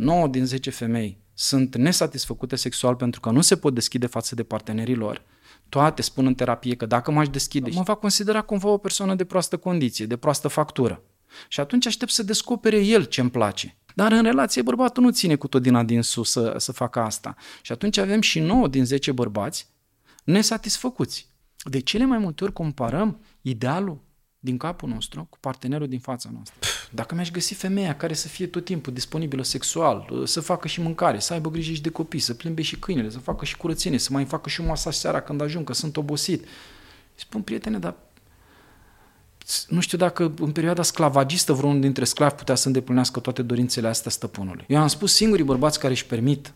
9 din 10 femei sunt nesatisfăcute sexual pentru că nu se pot deschide față de partenerii lor, toate spun în terapie că dacă m-aș deschide, mă va considera cumva o persoană de proastă condiție, de proastă factură. Și atunci aștept să descopere el ce îmi place. Dar în relație bărbatul nu ține cu tot din adinsul să, să facă asta. Și atunci avem și 9 din 10 bărbați nesatisfăcuți. De cele mai multe ori comparăm idealul din capul nostru cu partenerul din fața noastră. Dacă mi-aș găsi femeia care să fie tot timpul disponibilă sexual, să facă și mâncare, să aibă grijă și de copii, să plimbe și câinele, să facă și curățenie, să mai facă și un masaj seara când ajung, că sunt obosit. Spun, prietene, dar nu știu dacă în perioada sclavagistă vreunul dintre sclavi putea să îndeplinească toate dorințele astea stăpânului. Eu am spus singurii bărbați care își permit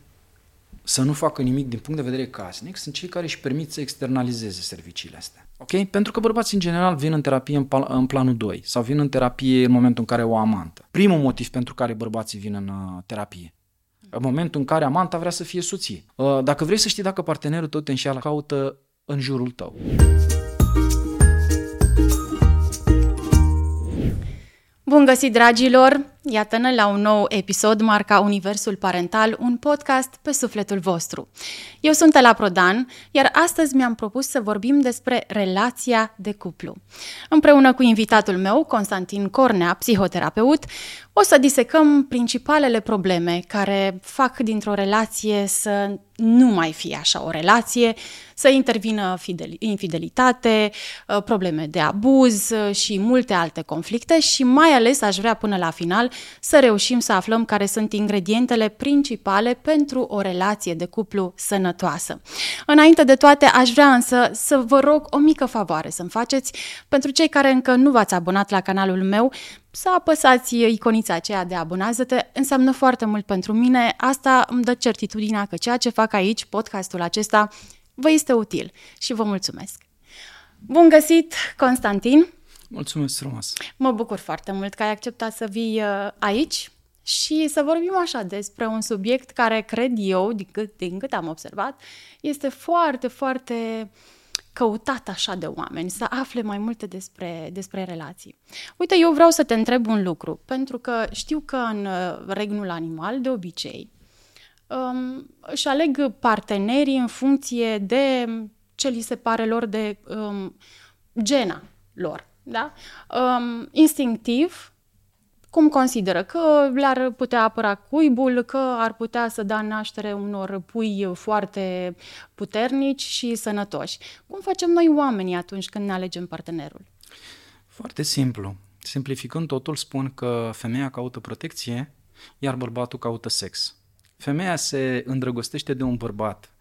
să nu facă nimic din punct de vedere casnic sunt cei care își permit să externalizeze serviciile astea. Ok? Pentru că bărbații în general vin în terapie în, pal- în planul 2 sau vin în terapie în momentul în care o amantă. Primul motiv pentru care bărbații vin în uh, terapie. În momentul în care amanta vrea să fie soție. Uh, dacă vrei să știi dacă partenerul tău te înșeală, caută în jurul tău. Bun găsit, dragilor! Iată-ne la un nou episod marca Universul Parental, un podcast pe sufletul vostru. Eu sunt Ela Prodan, iar astăzi mi-am propus să vorbim despre relația de cuplu. Împreună cu invitatul meu, Constantin Cornea, psihoterapeut, o să disecăm principalele probleme care fac dintr-o relație să nu mai fie așa o relație, să intervină infidelitate, uh, probleme de abuz uh, și multe alte conflicte și mai ales aș vrea până la final să reușim să aflăm care sunt ingredientele principale pentru o relație de cuplu sănătoasă. Înainte de toate, aș vrea însă să vă rog o mică favoare să-mi faceți pentru cei care încă nu v-ați abonat la canalul meu, să apăsați iconița aceea de abonează-te, înseamnă foarte mult pentru mine. Asta îmi dă certitudinea că ceea ce fac aici, podcastul acesta, vă este util și vă mulțumesc. Bun găsit, Constantin! Mulțumesc frumos! Mă bucur foarte mult că ai acceptat să vii uh, aici și să vorbim așa despre un subiect care cred eu, din cât, din cât am observat, este foarte, foarte căutat așa de oameni, să afle mai multe despre, despre relații. Uite, eu vreau să te întreb un lucru, pentru că știu că în uh, regnul animal, de obicei, um, își aleg partenerii în funcție de ce li se pare lor de um, gena lor da? Um, instinctiv, cum consideră că le-ar putea apăra cuibul, că ar putea să dea naștere unor pui foarte puternici și sănătoși. Cum facem noi oamenii atunci când ne alegem partenerul? Foarte simplu. Simplificând totul, spun că femeia caută protecție, iar bărbatul caută sex. Femeia se îndrăgostește de un bărbat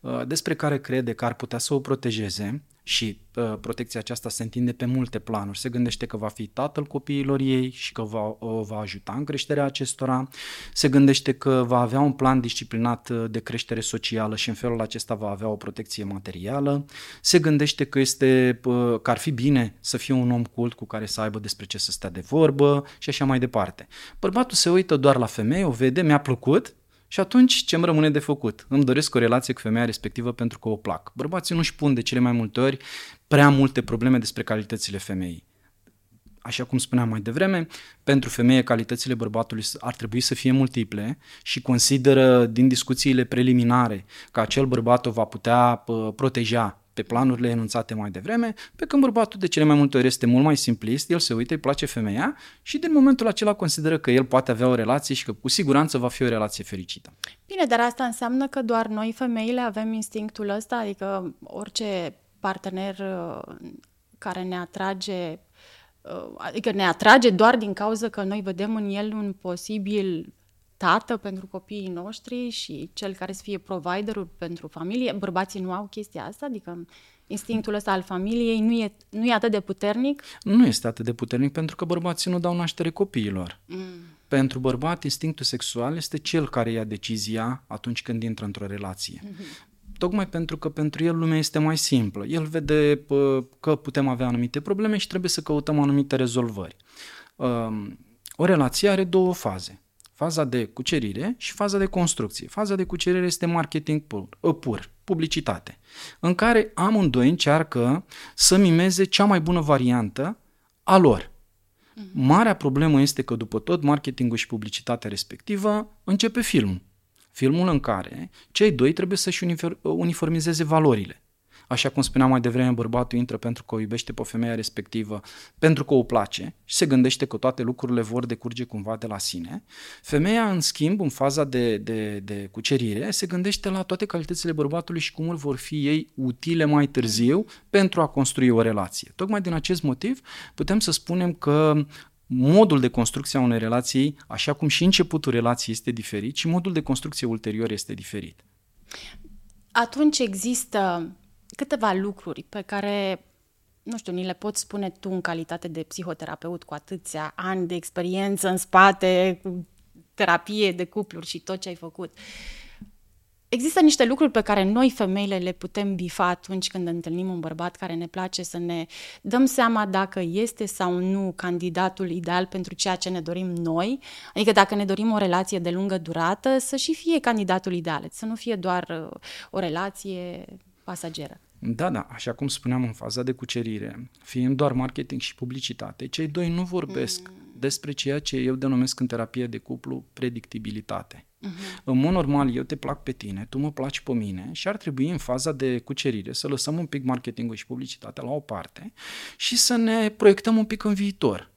uh, despre care crede că ar putea să o protejeze și uh, protecția aceasta se întinde pe multe planuri. Se gândește că va fi tatăl copiilor ei și că va, o va ajuta în creșterea acestora. Se gândește că va avea un plan disciplinat uh, de creștere socială și în felul acesta va avea o protecție materială. Se gândește că, este, uh, că ar fi bine să fie un om cult cu care să aibă despre ce să stea de vorbă și așa mai departe. Bărbatul se uită doar la femeie, o vede, mi-a plăcut, și atunci ce îmi rămâne de făcut? Îmi doresc o relație cu femeia respectivă pentru că o plac. Bărbații nu-și pun de cele mai multe ori prea multe probleme despre calitățile femeii. Așa cum spuneam mai devreme, pentru femeie calitățile bărbatului ar trebui să fie multiple și consideră din discuțiile preliminare că acel bărbat o va putea proteja pe planurile enunțate mai devreme, pe când bărbatul de cele mai multe ori este mult mai simplist, el se uită, îi place femeia și din momentul acela consideră că el poate avea o relație și că cu siguranță va fi o relație fericită. Bine, dar asta înseamnă că doar noi femeile avem instinctul ăsta, adică orice partener uh, care ne atrage uh, adică ne atrage doar din cauza că noi vedem în el un posibil tată pentru copiii noștri și cel care să fie providerul pentru familie. Bărbații nu au chestia asta, adică instinctul ăsta al familiei nu e, nu e atât de puternic? Nu este atât de puternic pentru că bărbații nu dau naștere copiilor. Mm. Pentru bărbat, instinctul sexual este cel care ia decizia atunci când intră într-o relație. Mm-hmm. Tocmai pentru că pentru el lumea este mai simplă. El vede că putem avea anumite probleme și trebuie să căutăm anumite rezolvări. Um, o relație are două faze faza de cucerire și faza de construcție. Faza de cucerire este marketing pur, ă, pur publicitate, în care amândoi încearcă să mimeze cea mai bună variantă a lor. Marea problemă este că după tot marketingul și publicitatea respectivă începe filmul. Filmul în care cei doi trebuie să-și uniformizeze valorile. Așa cum spuneam mai devreme, bărbatul intră pentru că o iubește pe femeia respectivă, pentru că o place și se gândește că toate lucrurile vor decurge cumva de la sine. Femeia, în schimb, în faza de, de, de cucerire, se gândește la toate calitățile bărbatului și cum vor fi ei utile mai târziu pentru a construi o relație. Tocmai din acest motiv putem să spunem că modul de construcție a unei relații, așa cum și începutul relației este diferit, și modul de construcție ulterior este diferit. Atunci există câteva lucruri pe care, nu știu, ni le poți spune tu în calitate de psihoterapeut cu atâția ani de experiență în spate, cu terapie de cupluri și tot ce ai făcut. Există niște lucruri pe care noi, femeile, le putem bifa atunci când întâlnim un bărbat care ne place să ne dăm seama dacă este sau nu candidatul ideal pentru ceea ce ne dorim noi. Adică dacă ne dorim o relație de lungă durată, să și fie candidatul ideal, să nu fie doar uh, o relație pasageră. Da, da, așa cum spuneam în faza de cucerire, fiind doar marketing și publicitate, cei doi nu vorbesc mm. despre ceea ce eu denumesc în terapie de cuplu predictibilitate. Mm-hmm. În mod normal, eu te plac pe tine, tu mă placi pe mine și ar trebui în faza de cucerire să lăsăm un pic marketingul și publicitatea la o parte și să ne proiectăm un pic în viitor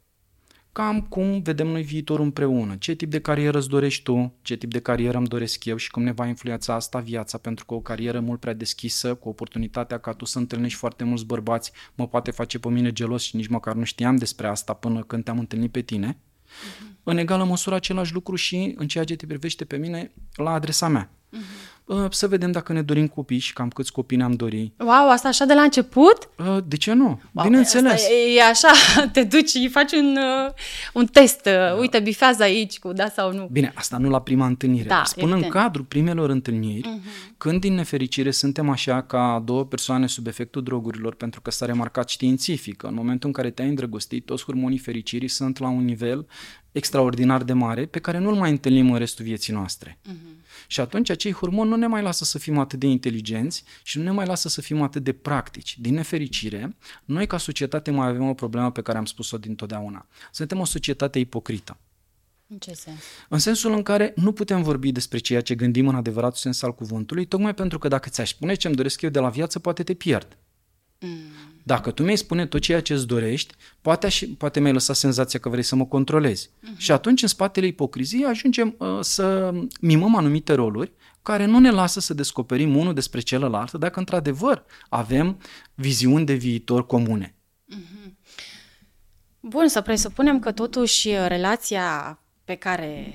cam cum vedem noi viitorul împreună. Ce tip de carieră îți dorești tu, ce tip de carieră îmi doresc eu și cum ne va influența asta viața, pentru că o carieră mult prea deschisă, cu oportunitatea ca tu să întâlnești foarte mulți bărbați, mă poate face pe mine gelos și nici măcar nu știam despre asta până când te-am întâlnit pe tine. Uh-huh. În egală măsură același lucru și în ceea ce te privește pe mine la adresa mea. Uh-huh să vedem dacă ne dorim copii și cam câți copii ne-am dori. Wow, asta așa de la început? De ce nu? Wow, Bineînțeles. e, e așa, te duci și faci un, uh, un test. Da. Uite, bifează aici cu da sau nu. Bine, asta nu la prima întâlnire. Da, Spun evident. în cadrul primelor întâlniri, uh-huh. când din nefericire suntem așa ca două persoane sub efectul drogurilor, pentru că s-a remarcat științific, în momentul în care te-ai îndrăgostit, toți hormonii fericirii sunt la un nivel extraordinar de mare pe care nu-l mai întâlnim în restul vieții noastre. Uh-huh. Și atunci acei hormoni nu ne mai lasă să fim atât de inteligenți și nu ne mai lasă să fim atât de practici. Din nefericire, noi ca societate mai avem o problemă pe care am spus-o dintotdeauna. Suntem o societate ipocrită. În ce sens? În sensul în care nu putem vorbi despre ceea ce gândim în adevăratul sens al cuvântului, tocmai pentru că dacă ți-aș spune ce îmi doresc eu de la viață, poate te pierd. Mm. Dacă tu mi-ai spune tot ceea ce îți dorești, poate, și, poate mi-ai lăsat senzația că vrei să mă controlezi. Uh-huh. Și atunci, în spatele ipocriziei, ajungem uh, să mimăm anumite roluri care nu ne lasă să descoperim unul despre celălalt, dacă într-adevăr avem viziuni de viitor comune. Uh-huh. Bun, să presupunem că totuși relația pe care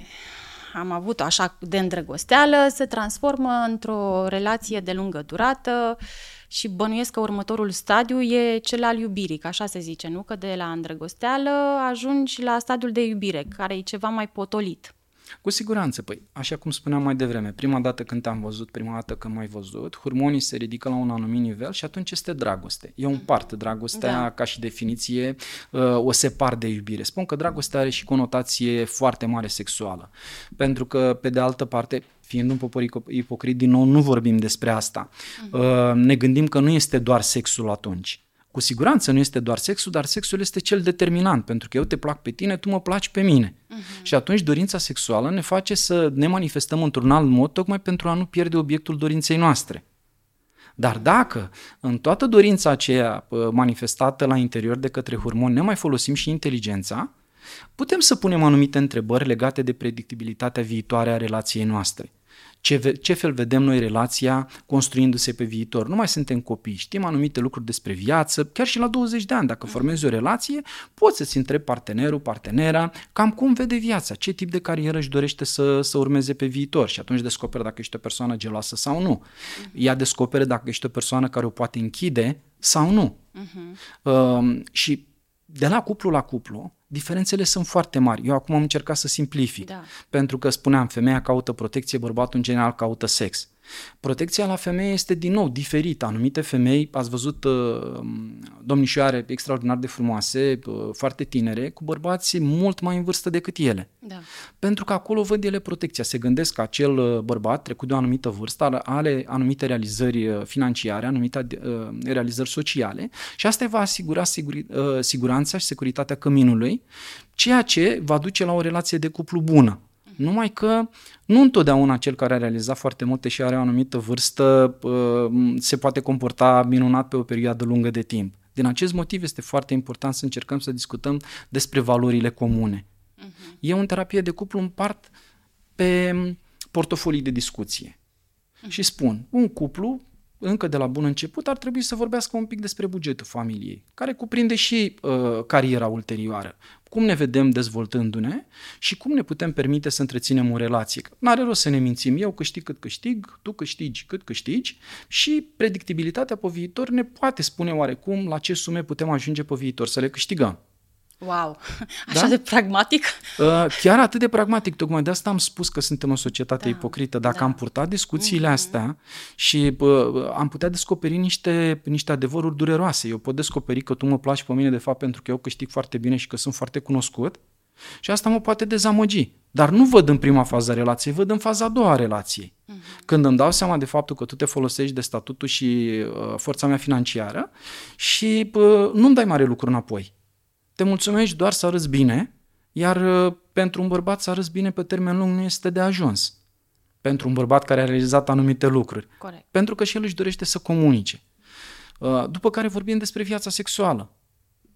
am avut-o așa de îndrăgosteală se transformă într-o relație de lungă durată, uh, și bănuiesc că următorul stadiu e cel al iubirii, că așa se zice, nu? Că de la îndrăgosteală ajungi la stadiul de iubire, care e ceva mai potolit. Cu siguranță, păi, așa cum spuneam mai devreme, prima dată când te-am văzut, prima dată când m-ai văzut, hormonii se ridică la un anumit nivel și atunci este dragoste. Eu împart dragostea da. ca și definiție, uh, o separ de iubire. Spun că dragostea are și conotație foarte mare sexuală, pentru că, pe de altă parte, fiind un popor ipocrit, din nou nu vorbim despre asta. Uh-huh. Ne gândim că nu este doar sexul atunci. Cu siguranță nu este doar sexul, dar sexul este cel determinant, pentru că eu te plac pe tine, tu mă placi pe mine. Uh-huh. Și atunci dorința sexuală ne face să ne manifestăm într-un alt mod, tocmai pentru a nu pierde obiectul dorinței noastre. Dar dacă în toată dorința aceea manifestată la interior de către hormon ne mai folosim și inteligența, putem să punem anumite întrebări legate de predictibilitatea viitoare a relației noastre ce, ce fel vedem noi relația construindu-se pe viitor. Nu mai suntem copii, știm anumite lucruri despre viață, chiar și la 20 de ani, dacă formezi o relație, poți să-ți întrebi partenerul, partenera, cam cum vede viața, ce tip de carieră își dorește să, să urmeze pe viitor și atunci descoperi dacă ești o persoană geloasă sau nu. Ea descoperă dacă ești o persoană care o poate închide sau nu. Uh-huh. Uh, și de la cuplu la cuplu, diferențele sunt foarte mari. Eu acum am încercat să simplific, da. pentru că spuneam, femeia caută protecție, bărbatul în general caută sex. Protecția la femeie este din nou diferită. Anumite femei, ați văzut uh, domnișoare extraordinar de frumoase, uh, foarte tinere, cu bărbați mult mai în vârstă decât ele. Da. Pentru că acolo văd ele protecția. Se gândesc că acel uh, bărbat trecut de o anumită vârstă are anumite realizări uh, financiare, anumite uh, realizări sociale și asta va asigura siguri, uh, siguranța și securitatea căminului, ceea ce va duce la o relație de cuplu bună. Numai că nu întotdeauna cel care a realizat foarte multe și are o anumită vârstă uh, se poate comporta minunat pe o perioadă lungă de timp. Din acest motiv este foarte important să încercăm să discutăm despre valorile comune. Uh-huh. Eu în terapie de cuplu împart pe portofolii de discuție uh-huh. și spun, un cuplu încă de la bun început ar trebui să vorbească un pic despre bugetul familiei, care cuprinde și uh, cariera ulterioară cum ne vedem dezvoltându-ne și cum ne putem permite să întreținem o relație. N-are rost să ne mințim, eu câștig cât câștig, tu câștigi cât câștigi și predictibilitatea pe viitor ne poate spune oarecum la ce sume putem ajunge pe viitor să le câștigăm. Wow, așa da? de pragmatic? Uh, chiar atât de pragmatic, tocmai de asta am spus că suntem o societate da, ipocrită. Dacă da. am purtat discuțiile mm-hmm. astea și uh, am putea descoperi niște, niște adevăruri dureroase. Eu pot descoperi că tu mă placi pe mine de fapt pentru că eu câștig foarte bine și că sunt foarte cunoscut și asta mă poate dezamăgi. Dar nu văd în prima fază a relației, văd în faza a doua a relației. Mm-hmm. Când îmi dau seama de faptul că tu te folosești de statutul și uh, forța mea financiară și uh, nu-mi dai mare lucru înapoi te mulțumești doar să arăți bine, iar uh, pentru un bărbat să arăți bine pe termen lung nu este de ajuns. Pentru un bărbat care a realizat anumite lucruri. Corect. Pentru că și el își dorește să comunice. Uh, după care vorbim despre viața sexuală.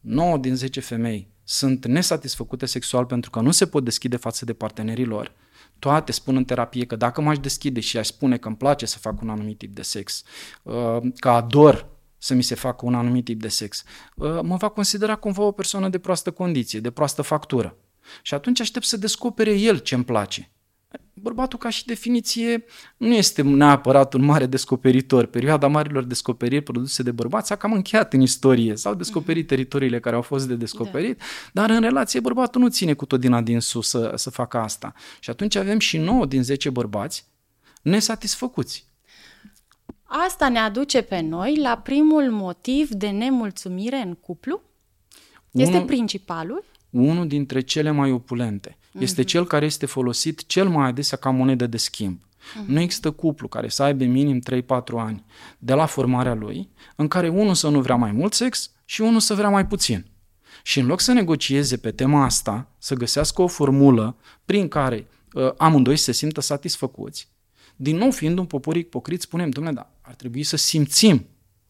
9 din 10 femei sunt nesatisfăcute sexual pentru că nu se pot deschide față de partenerii lor. Toate spun în terapie că dacă m-aș deschide și aș spune că îmi place să fac un anumit tip de sex, uh, că ador să mi se facă un anumit tip de sex, uh, mă va considera cumva o persoană de proastă condiție, de proastă factură. Și atunci aștept să descopere el ce îmi place. Bărbatul, ca și definiție, nu este neapărat un mare descoperitor. Perioada marilor descoperiri produse de bărbați a cam încheiat în istorie. S-au descoperit teritoriile care au fost de descoperit, da. dar în relație bărbatul nu ține cu tot din adinsul să, să facă asta. Și atunci avem și 9 din 10 bărbați nesatisfăcuți. Asta ne aduce pe noi la primul motiv de nemulțumire în cuplu? Este unul, principalul? Unul dintre cele mai opulente. Mm-hmm. Este cel care este folosit cel mai adesea ca monedă de schimb. Mm-hmm. Nu există cuplu care să aibă minim 3-4 ani de la formarea lui, în care unul să nu vrea mai mult sex și unul să vrea mai puțin. Și în loc să negocieze pe tema asta, să găsească o formulă prin care uh, amândoi se simtă satisfăcuți, din nou, fiind un popor ipocrit, spunem, domnule, da, ar trebui să simțim.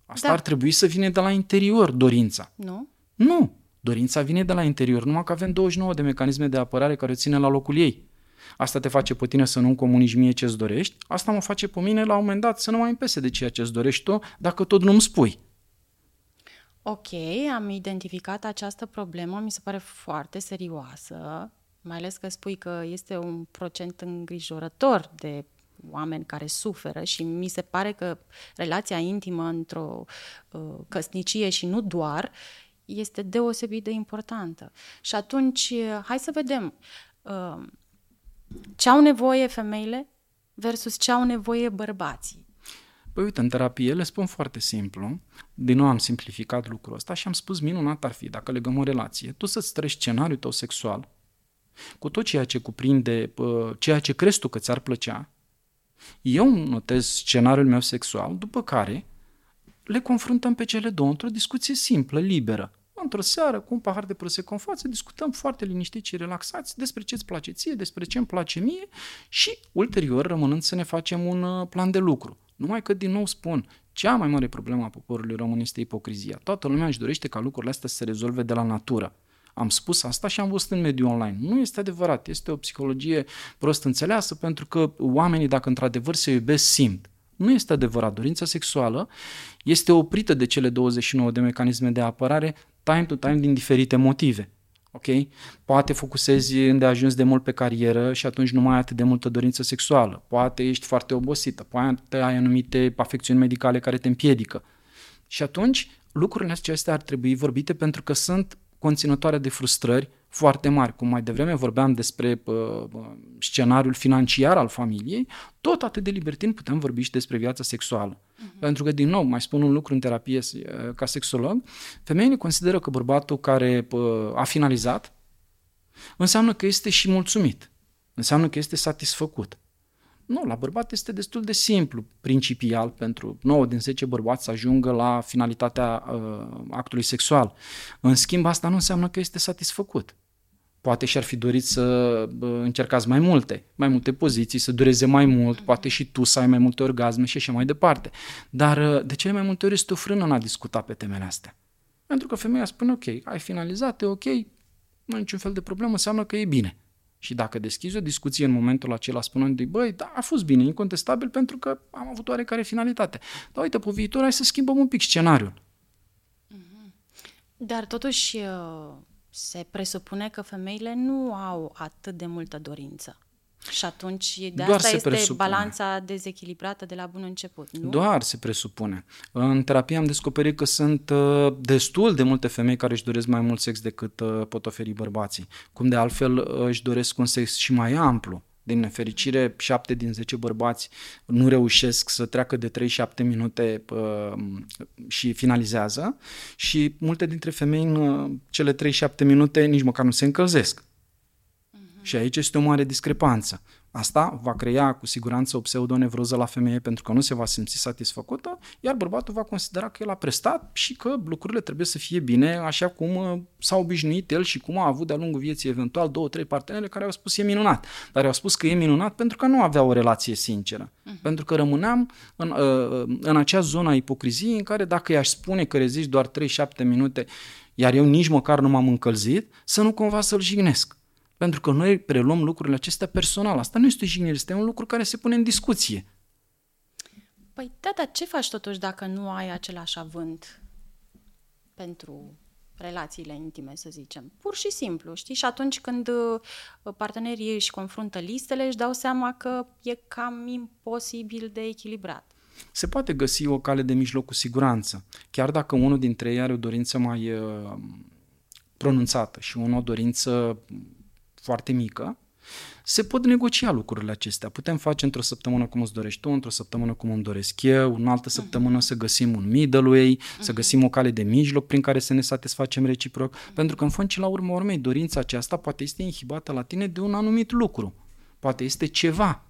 Asta da. ar trebui să vină de la interior, dorința. Nu? Nu. Dorința vine de la interior, numai că avem 29 de mecanisme de apărare care o ține la locul ei. Asta te face pe tine să nu-mi comunici mie ce-ți dorești, asta mă face pe mine la un moment dat să nu mai împese de ceea ce-ți dorești tu, dacă tot nu-mi spui. Ok, am identificat această problemă, mi se pare foarte serioasă, mai ales că spui că este un procent îngrijorător de oameni care suferă și mi se pare că relația intimă într-o uh, căsnicie și nu doar este deosebit de importantă. Și atunci, uh, hai să vedem uh, ce au nevoie femeile versus ce au nevoie bărbații. Păi uite, în terapie le spun foarte simplu, din nou am simplificat lucrul ăsta și am spus minunat ar fi dacă legăm o relație, tu să-ți treci scenariul tău sexual cu tot ceea ce cuprinde, uh, ceea ce crezi tu că ți-ar plăcea eu notez scenariul meu sexual, după care le confruntăm pe cele două într-o discuție simplă, liberă. Într-o seară, cu un pahar de prosecco în față, discutăm foarte liniștit și relaxați despre ce îți place ție, despre ce îmi place mie și, ulterior, rămânând să ne facem un uh, plan de lucru. Numai că, din nou spun, cea mai mare problemă a poporului român este ipocrizia. Toată lumea își dorește ca lucrurile astea să se rezolve de la natură. Am spus asta și am văzut în mediul online. Nu este adevărat, este o psihologie prost înțeleasă pentru că oamenii, dacă într-adevăr se iubesc, simt. Nu este adevărat. Dorința sexuală este oprită de cele 29 de mecanisme de apărare time to time din diferite motive. Ok? Poate focusezi îndeajuns de mult pe carieră și atunci nu mai ai atât de multă dorință sexuală. Poate ești foarte obosită, poate ai anumite afecțiuni medicale care te împiedică. Și atunci lucrurile acestea ar trebui vorbite pentru că sunt conținătoare de frustrări foarte mari, cum mai devreme vorbeam despre uh, scenariul financiar al familiei, tot atât de libertin putem vorbi și despre viața sexuală. Uh-huh. Pentru că, din nou, mai spun un lucru în terapie uh, ca sexolog, femeile consideră că bărbatul care uh, a finalizat înseamnă că este și mulțumit, înseamnă că este satisfăcut. Nu, la bărbat este destul de simplu, principial, pentru 9 din 10 bărbați să ajungă la finalitatea uh, actului sexual. În schimb, asta nu înseamnă că este satisfăcut. Poate și-ar fi dorit să uh, încercați mai multe, mai multe poziții, să dureze mai mult, poate și tu să ai mai multe orgasme și așa mai departe. Dar uh, de cele mai multe ori este o frână în a discuta pe temele astea. Pentru că femeia spune, ok, ai finalizat, e ok, nu niciun fel de problemă, înseamnă că e bine. Și dacă deschizi o discuție în momentul acela spunând de băi, da, a fost bine, incontestabil pentru că am avut oarecare finalitate. Dar uite, pe viitor hai să schimbăm un pic scenariul. Mhm. Dar totuși uh, se presupune că femeile nu au atât de multă dorință. Și atunci de Doar asta este presupune. balanța dezechilibrată de la bun început, nu? Doar se presupune. În terapie am descoperit că sunt uh, destul de multe femei care își doresc mai mult sex decât uh, pot oferi bărbații. Cum de altfel uh, își doresc un sex și mai amplu. Din nefericire, 7 din 10 bărbați nu reușesc să treacă de 3-7 minute uh, și finalizează și multe dintre femei în uh, cele 3-7 minute nici măcar nu se încălzesc. Și aici este o mare discrepanță. Asta va crea cu siguranță o pseudonevroză la femeie pentru că nu se va simți satisfăcută, iar bărbatul va considera că el a prestat și că lucrurile trebuie să fie bine așa cum uh, s-a obișnuit el și cum a avut de-a lungul vieții eventual două, trei partenere care au spus e minunat. Dar au spus că e minunat pentru că nu avea o relație sinceră. Uh-huh. Pentru că rămâneam în, uh, în acea zonă a ipocriziei în care dacă i-aș spune că reziști doar 3-7 minute iar eu nici măcar nu m-am încălzit, să nu cumva să-l jignesc. Pentru că noi preluăm lucrurile acestea personal. Asta nu este jignire, este un lucru care se pune în discuție. Păi da, dar ce faci totuși dacă nu ai același avânt pentru relațiile intime, să zicem. Pur și simplu, știi? Și atunci când uh, partenerii își confruntă listele, își dau seama că e cam imposibil de echilibrat. Se poate găsi o cale de mijloc cu siguranță. Chiar dacă unul dintre ei are o dorință mai uh, pronunțată și unul o dorință foarte mică, se pot negocia lucrurile acestea. Putem face într-o săptămână cum îți dorești tu, într-o săptămână cum îmi doresc eu, în altă mhm. săptămână uh-huh. să găsim un middle way, uh-huh. să mhm. găsim o cale de mijloc prin care să ne satisfacem reciproc, uh-huh. pentru că în fond și la urmă urmei dorința aceasta poate este inhibată la tine de un anumit lucru. Poate este ceva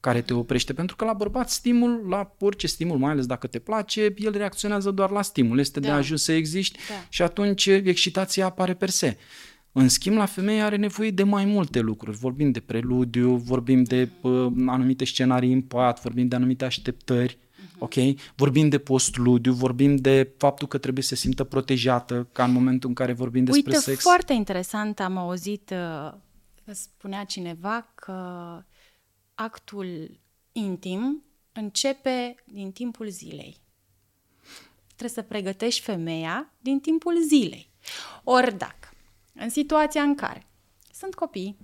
care te oprește, pentru că la bărbat stimul, la orice stimul, mai ales dacă te place, el reacționează doar la stimul, este da. de ajuns să existi da. și atunci excitația apare per se. În schimb, la femeie are nevoie de mai multe lucruri. Vorbim de preludiu, vorbim de uh, anumite scenarii în pat, vorbim de anumite așteptări, uh-huh. ok? Vorbim de postludiu, vorbim de faptul că trebuie să se simtă protejată, ca în momentul în care vorbim despre Uite, sex. foarte interesant, am auzit uh, că spunea cineva că actul intim începe din timpul zilei. Trebuie să pregătești femeia din timpul zilei. Ori dacă în situația în care sunt copii,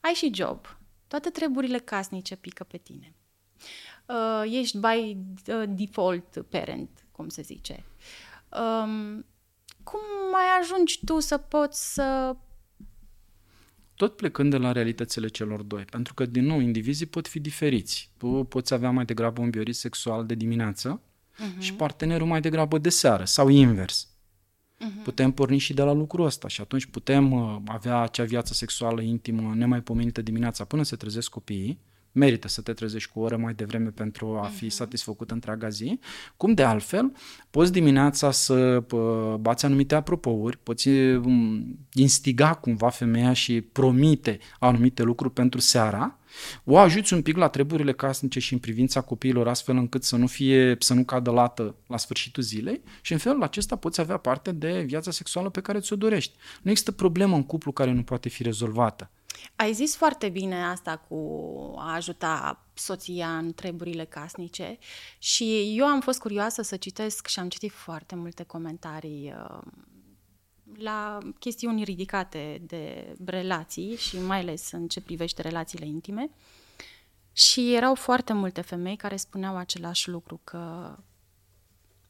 ai și job, toate treburile casnice pică pe tine. Uh, ești by uh, default parent, cum se zice. Um, cum mai ajungi tu să poți să tot plecând de la realitățile celor doi, pentru că, din nou, indivizii pot fi diferiți. Tu poți avea mai degrabă un biorit sexual de dimineață uh-huh. și partenerul mai degrabă de seară, sau invers. Uh-huh. Putem porni și de la lucrul ăsta și atunci putem uh, avea acea viață sexuală intimă nemaipomenită dimineața până se trezesc copiii, merită să te trezești cu o oră mai devreme pentru a fi uh-huh. satisfăcut întreaga zi, cum de altfel poți dimineața să uh, bați anumite apropouri, poți um, instiga cumva femeia și promite anumite lucruri pentru seara, o ajuți un pic la treburile casnice și în privința copiilor astfel încât să nu fie, să nu cadă lată la sfârșitul zilei și în felul acesta poți avea parte de viața sexuală pe care ți-o dorești. Nu există problemă în cuplu care nu poate fi rezolvată. Ai zis foarte bine asta cu a ajuta soția în treburile casnice și eu am fost curioasă să citesc și am citit foarte multe comentarii uh, la chestiuni ridicate de relații și mai ales în ce privește relațiile intime. Și erau foarte multe femei care spuneau același lucru, că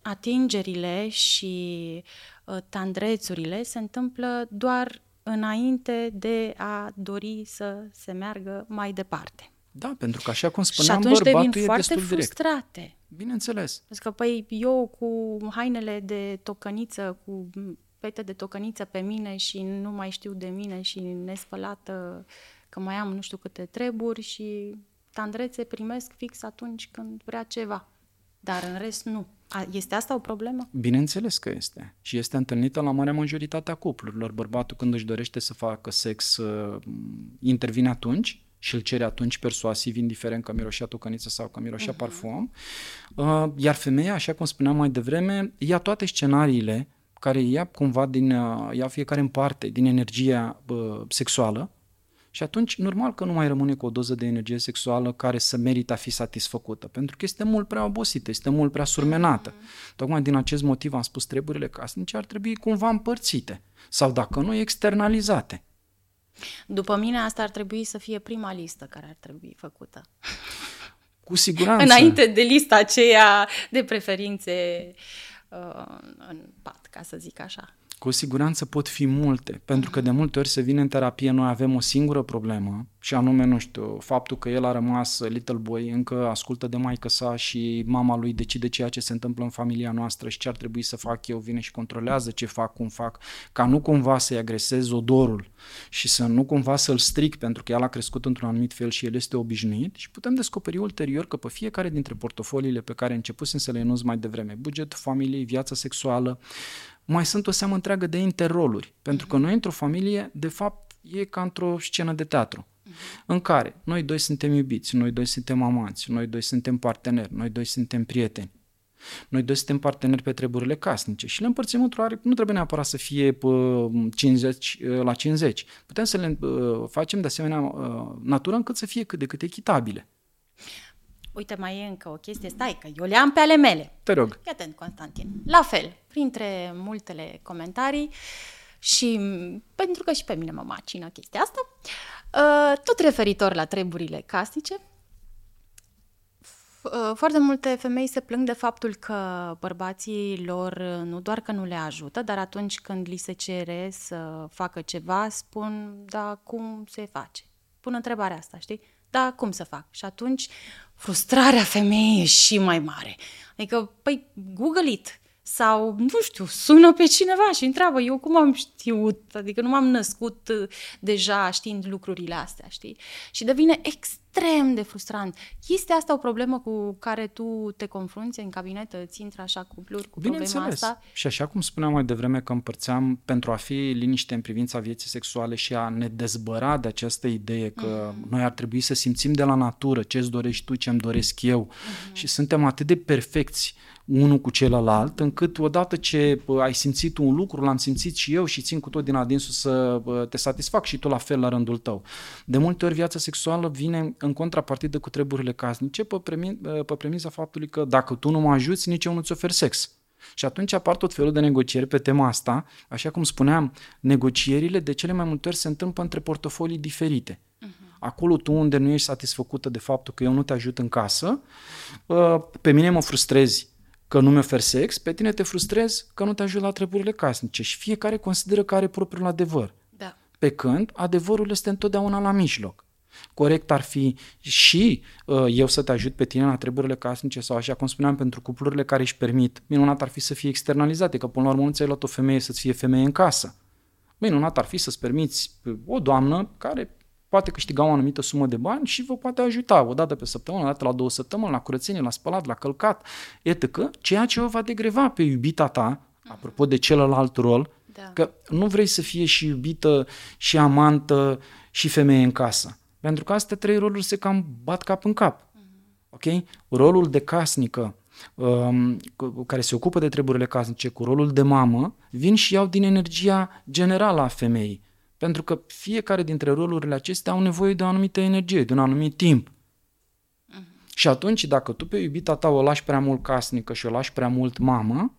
atingerile și uh, tandrețurile se întâmplă doar înainte de a dori să se meargă mai departe. Da, pentru că așa cum spuneam, și atunci bărbatul devin e foarte destul direct. frustrate. Bineînțeles. Pentru că, păi, eu cu hainele de tocăniță, cu pete de tocăniță pe mine și nu mai știu de mine și nespălată că mai am nu știu câte treburi și tandrețe primesc fix atunci când vrea ceva. Dar în rest nu. A, este asta o problemă? Bineînțeles că este. Și este întâlnită la marea majoritate a cuplurilor. Bărbatul când își dorește să facă sex uh, intervine atunci și îl cere atunci persuasiv, indiferent că miroșea tocăniță sau că miroșea uh-huh. parfum. Uh, iar femeia, așa cum spuneam mai devreme, ia toate scenariile care ia cumva din, uh, ia fiecare în parte din energia uh, sexuală și atunci, normal că nu mai rămâne cu o doză de energie sexuală care să merită a fi satisfăcută, pentru că este mult prea obosită, este mult prea surmenată. Mm-hmm. Tocmai din acest motiv am spus, treburile casnice ar trebui cumva împărțite sau, dacă nu, externalizate. După mine, asta ar trebui să fie prima listă care ar trebui făcută. Cu siguranță. Înainte de lista aceea de preferințe uh, în pat, ca să zic așa. Cu siguranță pot fi multe, pentru că de multe ori se vine în terapie, noi avem o singură problemă și anume, nu știu, faptul că el a rămas little boy, încă ascultă de maică sa și mama lui decide ceea ce se întâmplă în familia noastră și ce ar trebui să fac eu, vine și controlează ce fac, cum fac, ca nu cumva să-i agresez odorul și să nu cumva să-l stric pentru că el a crescut într-un anumit fel și el este obișnuit și putem descoperi ulterior că pe fiecare dintre portofoliile pe care începusem să le enunț mai devreme, buget, familie, viața sexuală, mai sunt o seamă întreagă de interroluri. Pentru că noi într-o familie, de fapt, e ca într-o scenă de teatru. Uh-huh. În care noi doi suntem iubiți, noi doi suntem amanți, noi doi suntem parteneri, noi doi suntem prieteni. Noi doi suntem parteneri pe treburile casnice și le împărțim într-o nu trebuie neapărat să fie 50 la 50. Putem să le facem de asemenea natură încât să fie cât de cât echitabile. Uite, mai e încă o chestie, stai că eu le am pe ale mele. Te rog. Fii atent, Constantin. La fel, printre multele comentarii și pentru că și pe mine mă macină chestia asta, uh, tot referitor la treburile casnice, uh, foarte multe femei se plâng de faptul că bărbații lor nu doar că nu le ajută, dar atunci când li se cere să facă ceva, spun, da, cum se face? Pun întrebarea asta, știi? Da, cum să fac? Și atunci frustrarea femeii e și mai mare. Adică, păi, Google it sau, nu știu, sună pe cineva și întreabă, eu cum am știut, adică nu m-am născut uh, deja știind lucrurile astea, știi? Și devine extrem de frustrant. Este asta o problemă cu care tu te confrunți în cabinet, îți intră așa cupluri cu problema asta? Și așa cum spuneam mai devreme că împărțeam pentru a fi liniște în privința vieții sexuale și a ne dezbăra de această idee că mm-hmm. noi ar trebui să simțim de la natură ce-ți dorești tu, ce-mi doresc eu mm-hmm. și suntem atât de perfecți unul cu celălalt, încât odată ce ai simțit un lucru, l-am simțit și eu și țin cu tot din adinsul să te satisfac și tu la fel la rândul tău. De multe ori viața sexuală vine în contrapartidă cu treburile casnice pe, premi- pe premisa faptului că dacă tu nu mă ajuți, nici eu nu-ți ofer sex. Și atunci apar tot felul de negocieri pe tema asta. Așa cum spuneam, negocierile de cele mai multe ori se întâmplă între portofolii diferite. Uh-huh. Acolo tu unde nu ești satisfăcută de faptul că eu nu te ajut în casă, pe mine mă frustrezi că nu mi-ofer sex, pe tine te frustrezi că nu te ajut la treburile casnice și fiecare consideră că are propriul adevăr. Da. Pe când adevărul este întotdeauna la mijloc. Corect ar fi și uh, eu să te ajut pe tine la treburile casnice sau așa cum spuneam pentru cuplurile care își permit, minunat ar fi să fie externalizate, că până la urmă nu ți-ai luat o femeie să-ți fie femeie în casă. Minunat ar fi să-ți permiți o doamnă care poate câștiga o anumită sumă de bani și vă poate ajuta o dată pe săptămână, o dată la două săptămâni, la curățenie, la spălat, la călcat, etc. Ceea ce o va degreva pe iubita ta, apropo de celălalt rol, da. că nu vrei să fie și iubită, și amantă, și femeie în casă. Pentru că astea trei roluri se cam bat cap în cap. Ok? Rolul de casnică, um, care se ocupă de treburile casnice, cu rolul de mamă, vin și iau din energia generală a femeii. Pentru că fiecare dintre rolurile acestea au nevoie de o anumită energie, de un anumit timp. Uh-huh. Și atunci, dacă tu pe iubita ta o lași prea mult casnică și o lași prea mult mamă,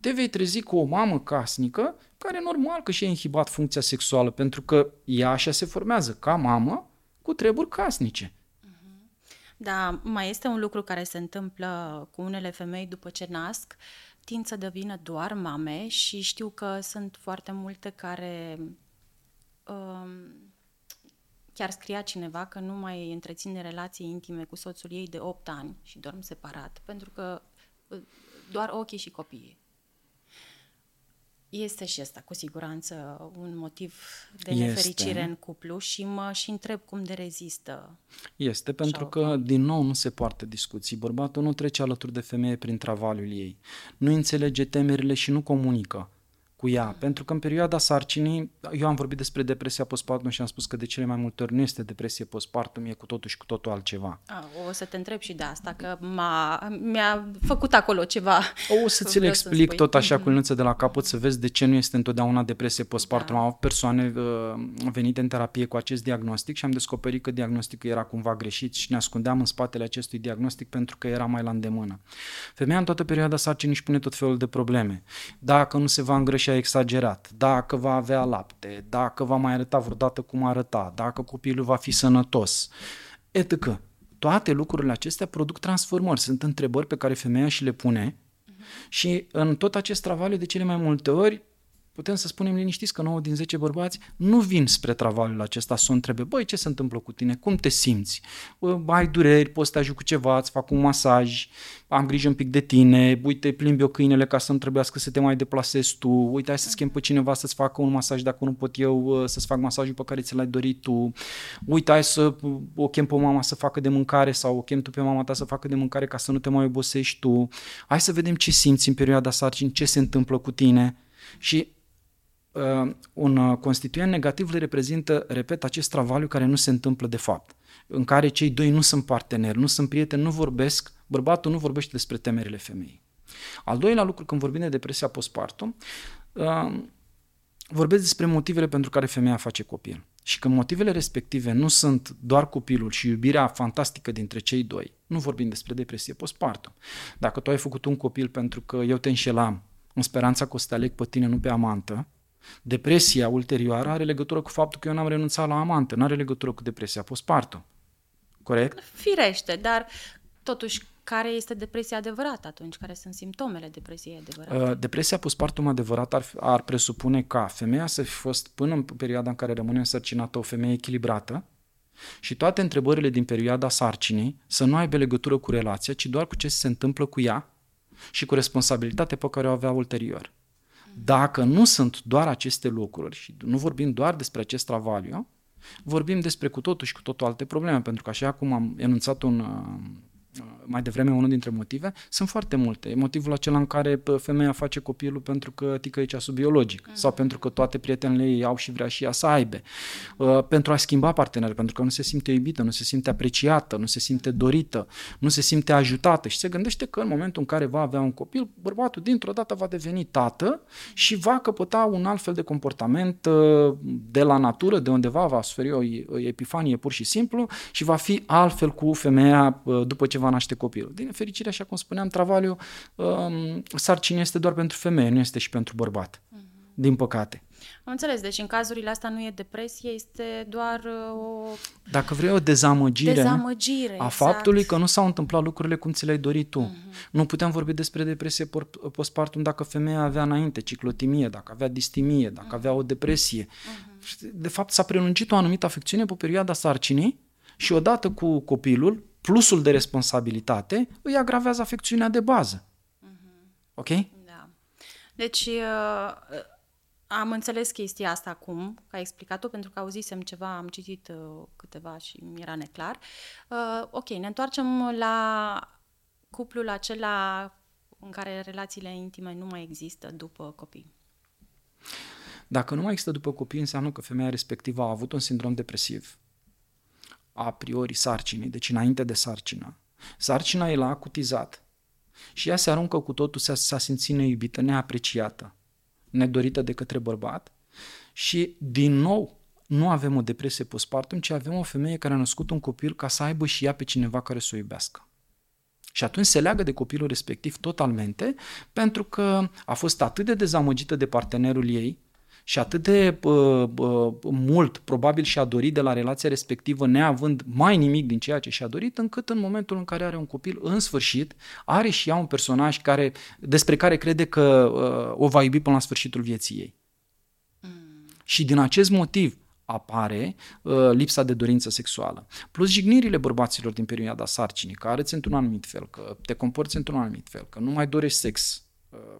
te vei trezi cu o mamă casnică care normal că și-a inhibat funcția sexuală, pentru că ea așa se formează, ca mamă, cu treburi casnice. Mhm. Da, mai este un lucru care se întâmplă cu unele femei după ce nasc, tind să devină doar mame și știu că sunt foarte multe care um, chiar scria cineva că nu mai întreține relații intime cu soțul ei de 8 ani și dorm separat, pentru că uh, doar ochii și copiii. Este și asta, cu siguranță, un motiv de Este. nefericire în cuplu și mă și întreb cum de rezistă. Este pentru Sau- că, din nou, nu se poartă discuții. Bărbatul nu trece alături de femeie prin travaliul ei. Nu înțelege temerile și nu comunică cu ea. Pentru că în perioada sarcinii, eu am vorbit despre depresia postpartum și am spus că de cele mai multe ori nu este depresie postpartum, e cu totul și cu totul altceva. A, o să te întreb și de asta, că m-a, mi-a făcut acolo ceva. O să ți le Vreau să-mi explic spui. tot așa cu liniuță de la capăt să vezi de ce nu este întotdeauna depresie postpartum. Da. Am avut persoane uh, venite în terapie cu acest diagnostic și am descoperit că diagnosticul era cumva greșit și ne ascundeam în spatele acestui diagnostic pentru că era mai la îndemână. Femeia în toată perioada sarcinii își pune tot felul de probleme. Dacă nu se va îngrășa exagerat, dacă va avea lapte, dacă va mai arăta vreodată cum arăta, dacă copilul va fi sănătos, etc. Toate lucrurile acestea produc transformări. Sunt întrebări pe care femeia și le pune și în tot acest travaliu, de cele mai multe ori, putem să spunem liniștiți că 9 din 10 bărbați nu vin spre travaliul acesta să o întrebe, băi, ce se întâmplă cu tine, cum te simți, Bă, ai dureri, poți să te ajut cu ceva, îți fac un masaj, am grijă un pic de tine, uite, plimbi o câinele ca să nu trebuiască să te mai deplasezi tu, uite, hai să-ți chem pe cineva să-ți facă un masaj dacă nu pot eu uh, să-ți fac masajul pe care ți l-ai dorit tu, uite, hai să uh, o chem pe mama să facă de mâncare sau o chem tu pe mama ta să facă de mâncare ca să nu te mai obosești tu, hai să vedem ce simți în perioada sarcinii, ce se întâmplă cu tine. Și uh, un uh, constituent negativ le reprezintă, repet, acest travaliu care nu se întâmplă de fapt, în care cei doi nu sunt parteneri, nu sunt prieteni, nu vorbesc, bărbatul nu vorbește despre temerile femeii. Al doilea lucru, când vorbim de depresia postpartum, uh, vorbesc despre motivele pentru care femeia face copil. Și când motivele respective nu sunt doar copilul și iubirea fantastică dintre cei doi, nu vorbim despre depresie postpartum. Dacă tu ai făcut un copil pentru că eu te înșelam în speranța că o să te aleg pe tine, nu pe amantă, depresia ulterioară are legătură cu faptul că eu n-am renunțat la amantă, nu are legătură cu depresia postpartum. Corect? Firește, dar totuși, care este depresia adevărată atunci? Care sunt simptomele depresiei adevărate? Uh, Depresia postpartum adevărat ar, ar presupune ca femeia să fi fost până în perioada în care rămâne însărcinată o femeie echilibrată și toate întrebările din perioada sarcinii să nu aibă legătură cu relația, ci doar cu ce se întâmplă cu ea și cu responsabilitatea pe care o avea ulterior. Dacă nu sunt doar aceste lucruri și nu vorbim doar despre acest travaliu, vorbim despre cu totul și cu totul alte probleme, pentru că așa cum am enunțat un, uh, mai devreme unul dintre motive, sunt foarte multe. E motivul acela în care pă, femeia face copilul pentru că tică e ceasul biologic sau pentru că toate prietenele ei au și vrea și ea să aibă. Uh, pentru a schimba partener, pentru că nu se simte iubită, nu se simte apreciată, nu se simte dorită, nu se simte ajutată și se gândește că în momentul în care va avea un copil, bărbatul dintr-o dată va deveni tată și va căpăta un alt fel de comportament uh, de la natură, de undeva va suferi o o epifanie pur și simplu și va fi altfel cu femeia uh, după ce va naște copilul. Din nefericire, așa cum spuneam, travaliu, um, sarcina este doar pentru femeie, nu este și pentru bărbat. Din păcate. Am înțeles, deci în cazurile astea nu e depresie, este doar uh, o Dacă vrei o dezamăgire, dezamăgire. a exact. faptului că nu s-au întâmplat lucrurile cum ți le-ai dorit tu. Nu putem vorbi despre depresie por- postpartum dacă femeia avea înainte ciclotimie, dacă avea distimie, dacă avea o depresie. De fapt, s-a prelungit o anumită afecțiune pe perioada sarcinii și odată cu copilul, plusul de responsabilitate îi agravează afecțiunea de bază. Ok? Da. Deci uh, am înțeles chestia asta acum, că ai explicat-o, pentru că auzisem ceva, am citit uh, câteva și mi era neclar. Uh, ok, ne întoarcem la cuplul acela în care relațiile intime nu mai există după copii. Dacă nu mai există după copii, înseamnă că femeia respectivă a avut un sindrom depresiv. A priori sarcinii, deci înainte de sarcină. Sarcina e la acutizat. Și ea se aruncă cu totul, s-a, s-a simțit neiubită, neapreciată, nedorită de către bărbat. Și, din nou, nu avem o depresie postpartum, ci avem o femeie care a născut un copil ca să aibă și ea pe cineva care să o iubească. Și atunci se leagă de copilul respectiv totalmente, pentru că a fost atât de dezamăgită de partenerul ei și atât de uh, uh, mult probabil și-a dorit de la relația respectivă, neavând mai nimic din ceea ce și-a dorit, încât în momentul în care are un copil, în sfârșit, are și ea un personaj care, despre care crede că uh, o va iubi până la sfârșitul vieții ei. Și din acest motiv apare uh, lipsa de dorință sexuală. Plus jignirile bărbaților din perioada sarcinii, că arăți într-un anumit fel, că te comporți într-un anumit fel, că nu mai dorești sex uh,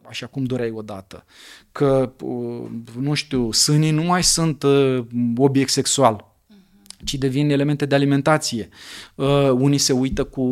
așa cum doreai odată, că, uh, nu știu, sânii nu mai sunt uh, obiect sexual, ci devin elemente de alimentație. Uh, unii se uită cu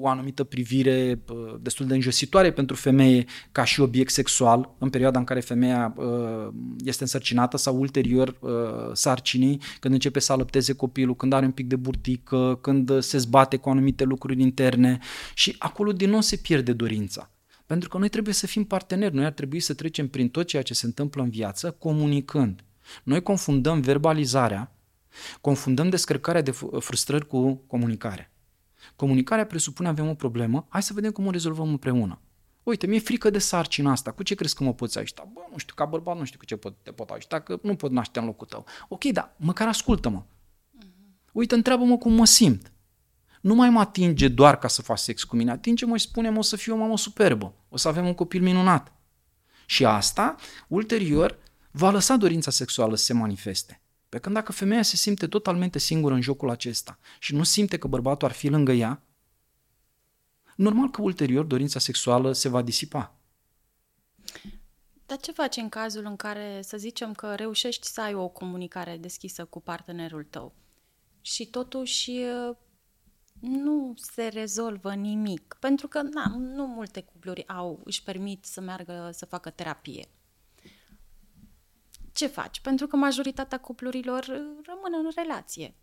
o anumită privire uh, destul de înjositoare pentru femeie ca și obiect sexual în perioada în care femeia uh, este însărcinată sau ulterior uh, sarcinii, când începe să alăpteze copilul, când are un pic de burtică, când se zbate cu anumite lucruri interne și acolo din nou se pierde dorința. Pentru că noi trebuie să fim parteneri, noi ar trebui să trecem prin tot ceea ce se întâmplă în viață comunicând. Noi confundăm verbalizarea Confundăm descărcarea de frustrări cu comunicare. Comunicarea presupune avem o problemă, hai să vedem cum o rezolvăm împreună. Uite, mi-e frică de sarcina asta, cu ce crezi că mă poți ajuta? Bă, nu știu, ca bărbat nu știu cu ce pot, te pot ajuta, că nu pot naște în locul tău. Ok, da, măcar ascultă-mă. Uite, întreabă-mă cum mă simt. Nu mai mă atinge doar ca să fac sex cu mine, atinge-mă și spune-mă o să fiu o mamă superbă, o să avem un copil minunat. Și asta, ulterior, va lăsa dorința sexuală să se manifeste. Pe când dacă femeia se simte totalmente singură în jocul acesta și nu simte că bărbatul ar fi lângă ea, normal că ulterior dorința sexuală se va disipa. Dar ce faci în cazul în care, să zicem că reușești să ai o comunicare deschisă cu partenerul tău și totuși nu se rezolvă nimic? Pentru că na, nu multe cupluri au, își permit să meargă să facă terapie ce faci? Pentru că majoritatea cuplurilor uh, rămân în relație.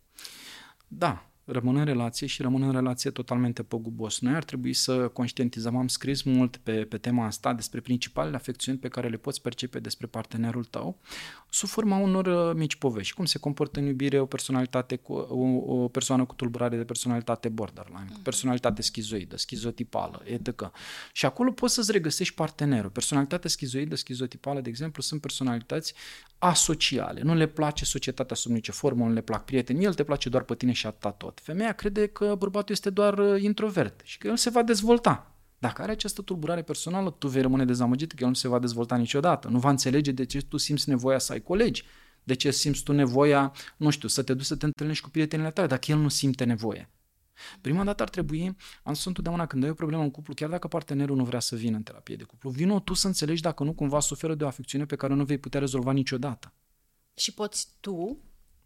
Da, rămân în relație și rămân în relație totalmente păgubos. Noi ar trebui să conștientizăm, am scris mult pe, pe tema asta despre principalele afecțiuni pe care le poți percepe despre partenerul tău, sub forma unor uh, mici povești. Cum se comportă în iubire o personalitate cu o, o persoană cu tulburare de personalitate borderline, cu mhm. personalitate schizoidă, schizotipală, etc. Și acolo poți să-ți regăsești partenerul. Personalitatea schizoidă, schizotipală, de exemplu, sunt personalități asociale. Nu le place societatea sub nicio formă, nu le plac prieteni, el te place doar pe tine și atâta tot. Femeia crede că bărbatul este doar uh, introvert și că el se va dezvolta. Dacă are această tulburare personală, tu vei rămâne dezamăgit că el nu se va dezvolta niciodată. Nu va înțelege de ce tu simți nevoia să ai colegi, de ce simți tu nevoia, nu știu, să te duci să te întâlnești cu prietenile tale, dacă el nu simte nevoie. Prima dată ar trebui, am spus întotdeauna când ai o problemă în cuplu, chiar dacă partenerul nu vrea să vină în terapie de cuplu, vină tu să înțelegi dacă nu cumva suferă de o afecțiune pe care nu vei putea rezolva niciodată. Și poți tu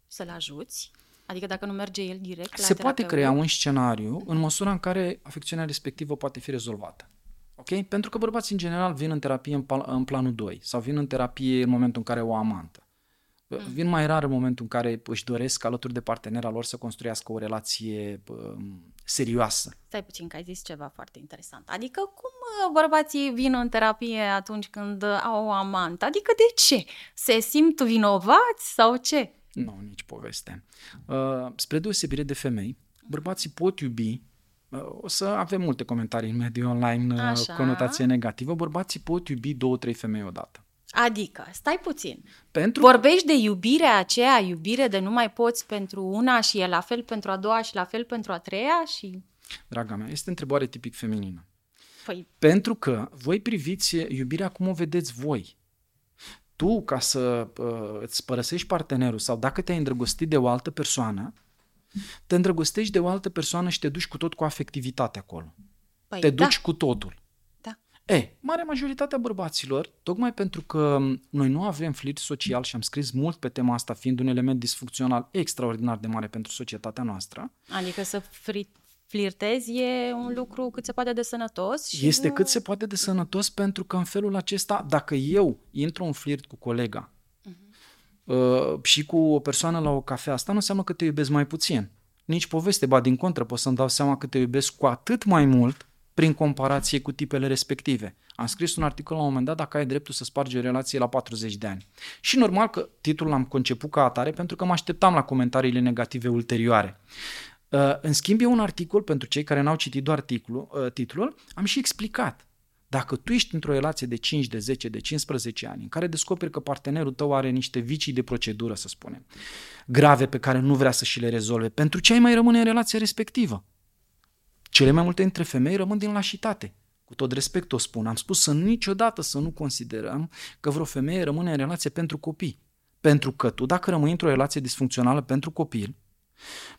să-l ajuți? Adică dacă nu merge el direct la Se poate crea un scenariu în măsura în care afecțiunea respectivă poate fi rezolvată. Ok? Pentru că bărbații în general vin în terapie în, în planul 2 sau vin în terapie în momentul în care o amantă. Mm. Vin mai rar în momentul în care își doresc alături de partenera lor să construiască o relație um, serioasă. Stai puțin că ai zis ceva foarte interesant. Adică cum uh, bărbații vin în terapie atunci când uh, au o amantă? Adică de ce? Se simt vinovați sau ce? Nu, nici poveste. Uh, spre deosebire de femei, bărbații pot iubi uh, o să avem multe comentarii în mediul online, uh, Așa. conotație negativă. Bărbații pot iubi două, trei femei odată. Adică, stai puțin. Pentru... Vorbești de iubirea aceea, iubire de nu mai poți pentru una și e la fel pentru a doua și la fel pentru a treia și... Draga mea, este întrebare tipic feminină. Păi... Pentru că voi priviți iubirea cum o vedeți voi. Tu, ca să uh, îți părăsești partenerul sau dacă te-ai îndrăgostit de o altă persoană, te îndrăgostești de o altă persoană și te duci cu tot cu afectivitate acolo. Păi, te duci da. cu totul. E, marea majoritatea bărbaților, tocmai pentru că noi nu avem flirt social și am scris mult pe tema asta, fiind un element disfuncțional extraordinar de mare pentru societatea noastră. Adică să fri- flirtezi e un lucru cât se poate de sănătos. Și este nu... cât se poate de sănătos pentru că în felul acesta, dacă eu intru în flirt cu colega uh-huh. uh, și cu o persoană la o cafea, asta nu înseamnă că te iubesc mai puțin. Nici poveste, ba din contră, pot să-mi dau seama că te iubesc cu atât mai mult prin comparație cu tipele respective. Am scris un articol la un moment dat dacă ai dreptul să spargi o relație la 40 de ani. Și normal că titlul l-am conceput ca atare pentru că mă așteptam la comentariile negative ulterioare. Uh, în schimb, e un articol, pentru cei care n-au citit doar titlul, uh, titlul, am și explicat. Dacă tu ești într-o relație de 5, de 10, de 15 ani, în care descoperi că partenerul tău are niște vicii de procedură, să spunem, grave pe care nu vrea să și le rezolve, pentru ce ai mai rămâne în relația respectivă? Cele mai multe dintre femei rămân din lașitate. Cu tot respect o spun. Am spus să niciodată să nu considerăm că vreo femeie rămâne în relație pentru copii. Pentru că tu, dacă rămâi într-o relație disfuncțională pentru copil,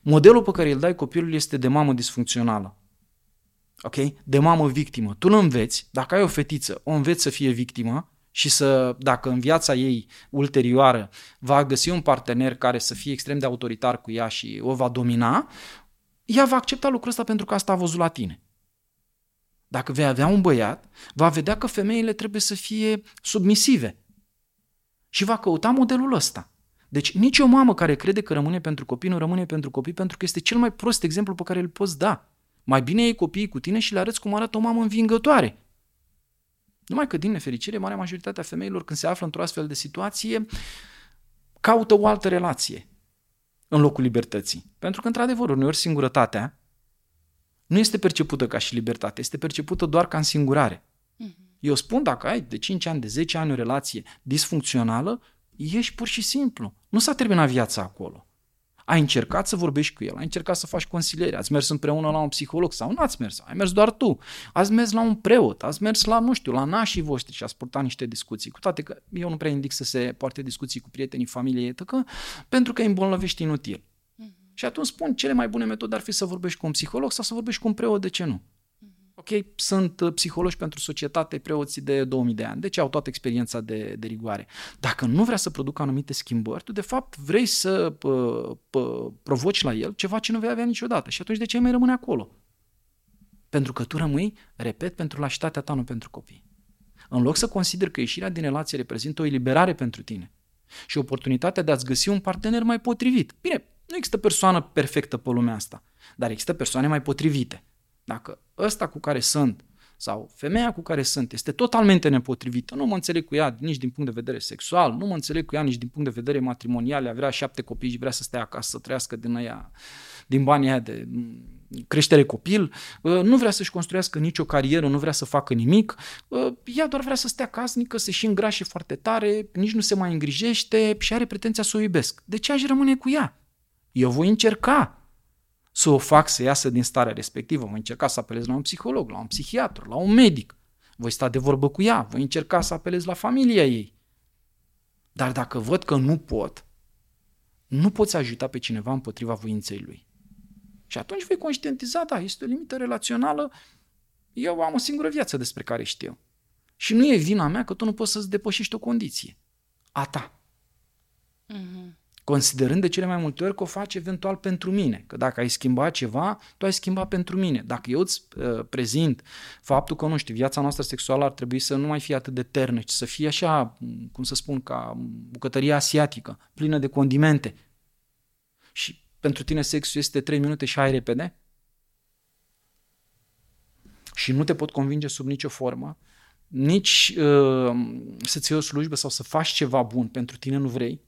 modelul pe care îl dai copilului este de mamă disfuncțională. Ok? De mamă victimă. Tu nu înveți, dacă ai o fetiță, o înveți să fie victimă și să, dacă în viața ei ulterioară va găsi un partener care să fie extrem de autoritar cu ea și o va domina, ea va accepta lucrul ăsta pentru că asta a văzut la tine. Dacă vei avea un băiat, va vedea că femeile trebuie să fie submisive și va căuta modelul ăsta. Deci nici o mamă care crede că rămâne pentru copii nu rămâne pentru copii pentru că este cel mai prost exemplu pe care îl poți da. Mai bine iei copiii cu tine și le arăți cum arată o mamă învingătoare. Numai că, din nefericire, marea majoritatea femeilor, când se află într-o astfel de situație, caută o altă relație în locul libertății. Pentru că, într-adevăr, uneori singurătatea nu este percepută ca și libertate, este percepută doar ca însingurare. Mm-hmm. Eu spun, dacă ai de 5 ani, de 10 ani o relație disfuncțională, ești pur și simplu. Nu s-a terminat viața acolo. Ai încercat să vorbești cu el, ai încercat să faci consiliere, ați mers împreună la un psiholog sau nu ați mers, ai mers doar tu, ați mers la un preot, ați mers la, nu știu, la nașii voștri și ați purtat niște discuții. Cu toate că eu nu prea indic să se poarte discuții cu prietenii, familiei, că, pentru că îi îmbolnăvești inutil. Mm-hmm. Și atunci spun, cele mai bune metode ar fi să vorbești cu un psiholog sau să vorbești cu un preot, de ce nu? Ok, sunt uh, psihologi pentru societate, preoții de 2000 de ani, deci au toată experiența de, de rigoare. Dacă nu vrea să producă anumite schimbări, tu de fapt vrei să pă, pă, provoci la el ceva ce nu vei avea niciodată și atunci de ce mai rămâne acolo? Pentru că tu rămâi, repet, pentru lașitatea ta, nu pentru copii. În loc să consider că ieșirea din relație reprezintă o eliberare pentru tine și oportunitatea de a-ți găsi un partener mai potrivit. Bine, nu există persoană perfectă pe lumea asta, dar există persoane mai potrivite. Dacă ăsta cu care sunt sau femeia cu care sunt este totalmente nepotrivită, nu mă înțeleg cu ea nici din punct de vedere sexual, nu mă înțeleg cu ea nici din punct de vedere matrimonial, ea vrea șapte copii și vrea să stea acasă, să trăiască din aia, din banii aia de mm, creștere copil, ă, nu vrea să-și construiască nicio carieră, nu vrea să facă nimic, ă, ea doar vrea să stea casnică, să și îngrașe foarte tare, nici nu se mai îngrijește și are pretenția să o iubesc. De ce aș rămâne cu ea? Eu voi încerca, să o fac să iasă din starea respectivă. Voi încerca să apelez la un psiholog, la un psihiatru, la un medic. Voi sta de vorbă cu ea, voi încerca să apelez la familia ei. Dar dacă văd că nu pot, nu poți ajuta pe cineva împotriva voinței lui. Și atunci vei conștientiza, da, este o limită relațională, eu am o singură viață despre care știu. Și nu e vina mea că tu nu poți să-ți depășești o condiție. A ta. Mm-hmm considerând de cele mai multe ori că o faci eventual pentru mine, că dacă ai schimbat ceva, tu ai schimbat pentru mine. Dacă eu îți uh, prezint faptul că, nu știu, viața noastră sexuală ar trebui să nu mai fie atât de ternă, ci să fie așa, cum să spun, ca bucătăria asiatică, plină de condimente, și pentru tine sexul este 3 minute și ai repede, și nu te pot convinge sub nicio formă, nici uh, să-ți iei o slujbă sau să faci ceva bun pentru tine nu vrei,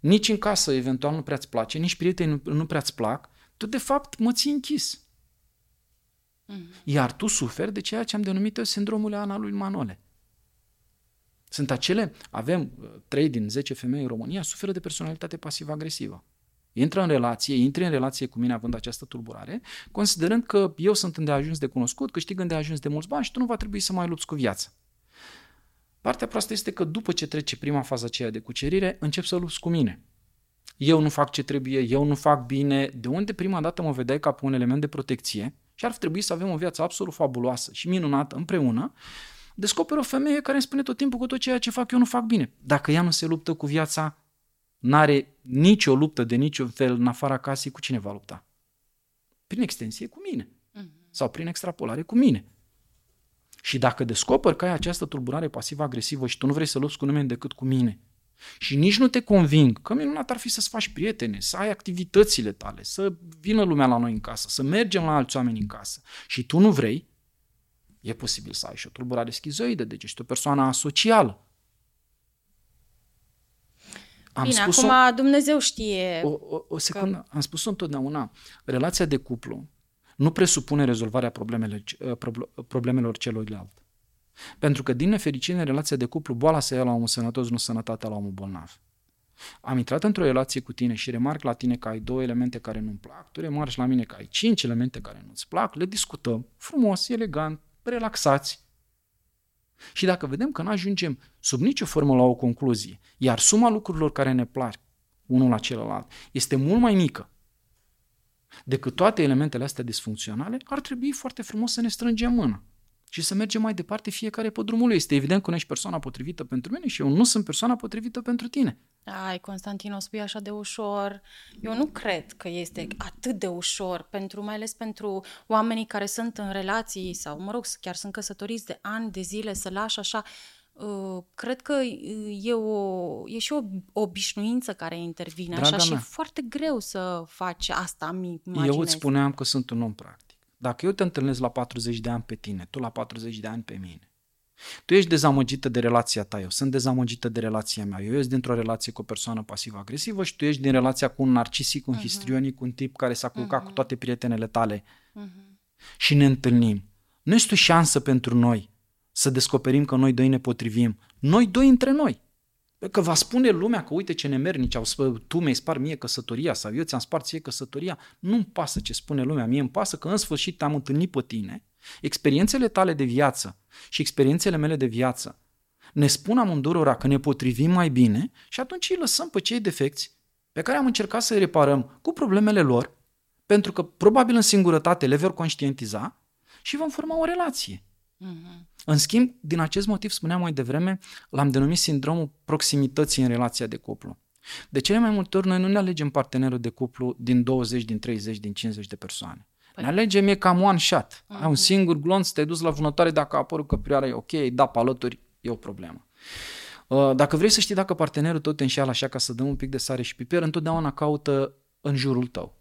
nici în casă eventual nu prea-ți place, nici prietenii nu, nu prea-ți plac, tu de fapt mă ții închis. Mm-hmm. Iar tu suferi de ceea ce am denumit eu sindromul analului Manole. Sunt acele, avem 3 uh, din 10 femei în România, suferă de personalitate pasiv-agresivă. Intră în relație, intri în relație cu mine având această tulburare, considerând că eu sunt îndeajuns de cunoscut, câștig îndeajuns de mulți bani și tu nu va trebui să mai lupți cu viața. Partea proastă este că după ce trece prima fază aceea de cucerire, încep să lupți cu mine. Eu nu fac ce trebuie, eu nu fac bine, de unde prima dată mă vedeai ca pe un element de protecție și ar trebui să avem o viață absolut fabuloasă și minunată împreună, descoper o femeie care îmi spune tot timpul că tot ceea ce fac eu nu fac bine. Dacă ea nu se luptă cu viața, n-are nicio luptă de niciun fel în afara casei, cu cine va lupta? Prin extensie cu mine. Mhm. Sau prin extrapolare cu mine. Și dacă descoperi că ai această tulburare pasivă-agresivă și tu nu vrei să lupți cu nimeni decât cu mine, și nici nu te conving că minunat ar fi să-ți faci prietene, să ai activitățile tale, să vină lumea la noi în casă, să mergem la alți oameni în casă și tu nu vrei, e posibil să ai și o tulburare schizoidă, deci ești o persoană asocială. Am Bine, spus acum Dumnezeu știe. O, o, o secundă, că... am spus-o întotdeauna. Relația de cuplu nu presupune rezolvarea problemelor, uh, problemelor celuilalt. Pentru că, din nefericire, în relația de cuplu, boala se ia la omul sănătos, nu sănătatea la omul bolnav. Am intrat într-o relație cu tine și remarc la tine că ai două elemente care nu-mi plac, tu remarci la mine că ai cinci elemente care nu-ți plac, le discutăm frumos, elegant, relaxați. Și dacă vedem că nu ajungem sub nicio formă la o concluzie, iar suma lucrurilor care ne plac unul la celălalt este mult mai mică decât toate elementele astea disfuncționale, ar trebui foarte frumos să ne strângem mâna și să mergem mai departe fiecare pe drumul lui. Este evident că nu ești persoana potrivită pentru mine și eu nu sunt persoana potrivită pentru tine. Ai, Constantin, o spui așa de ușor. Eu nu cred că este atât de ușor, pentru, mai ales pentru oamenii care sunt în relații sau, mă rog, chiar sunt căsătoriți de ani, de zile, să lași așa Uh, cred că e, o, e și o obișnuință care intervine Draga așa mea. și e foarte greu să faci asta, mi imaginez. Eu îți spuneam că sunt un om practic. Dacă eu te întâlnesc la 40 de ani pe tine, tu la 40 de ani pe mine, tu ești dezamăgită de relația ta, eu sunt dezamăgită de relația mea. Eu ești dintr-o relație cu o persoană pasiv-agresivă și tu ești din relația cu un narcisic, un uh-huh. histrionic, un tip care s-a culcat uh-huh. cu toate prietenele tale. Uh-huh. Și ne întâlnim. Nu este o șansă pentru noi să descoperim că noi doi ne potrivim. Noi doi între noi. Că va spune lumea că uite ce nemernici au spus, tu mi-ai spart mie căsătoria sau eu ți-am spart ție căsătoria. Nu-mi pasă ce spune lumea, mie îmi pasă că în sfârșit te-am întâlnit pe tine. Experiențele tale de viață și experiențele mele de viață ne spun amândurora că ne potrivim mai bine și atunci îi lăsăm pe cei defecți pe care am încercat să-i reparăm cu problemele lor, pentru că probabil în singurătate le vor conștientiza și vom forma o relație. Mm-hmm. În schimb, din acest motiv, spuneam mai devreme, l-am denumit sindromul proximității în relația de cuplu. De cele mai multe ori, noi nu ne alegem partenerul de cuplu din 20, din 30, din 50 de persoane. Păi. Ne alegem e cam one shot. Uh-huh. Ai un singur glonț, te-ai dus la vânătoare, dacă a apărut căprioara e ok, da, pe alături, e o problemă. Uh, dacă vrei să știi dacă partenerul tău te înșeală așa ca să dăm un pic de sare și piper, întotdeauna caută în jurul tău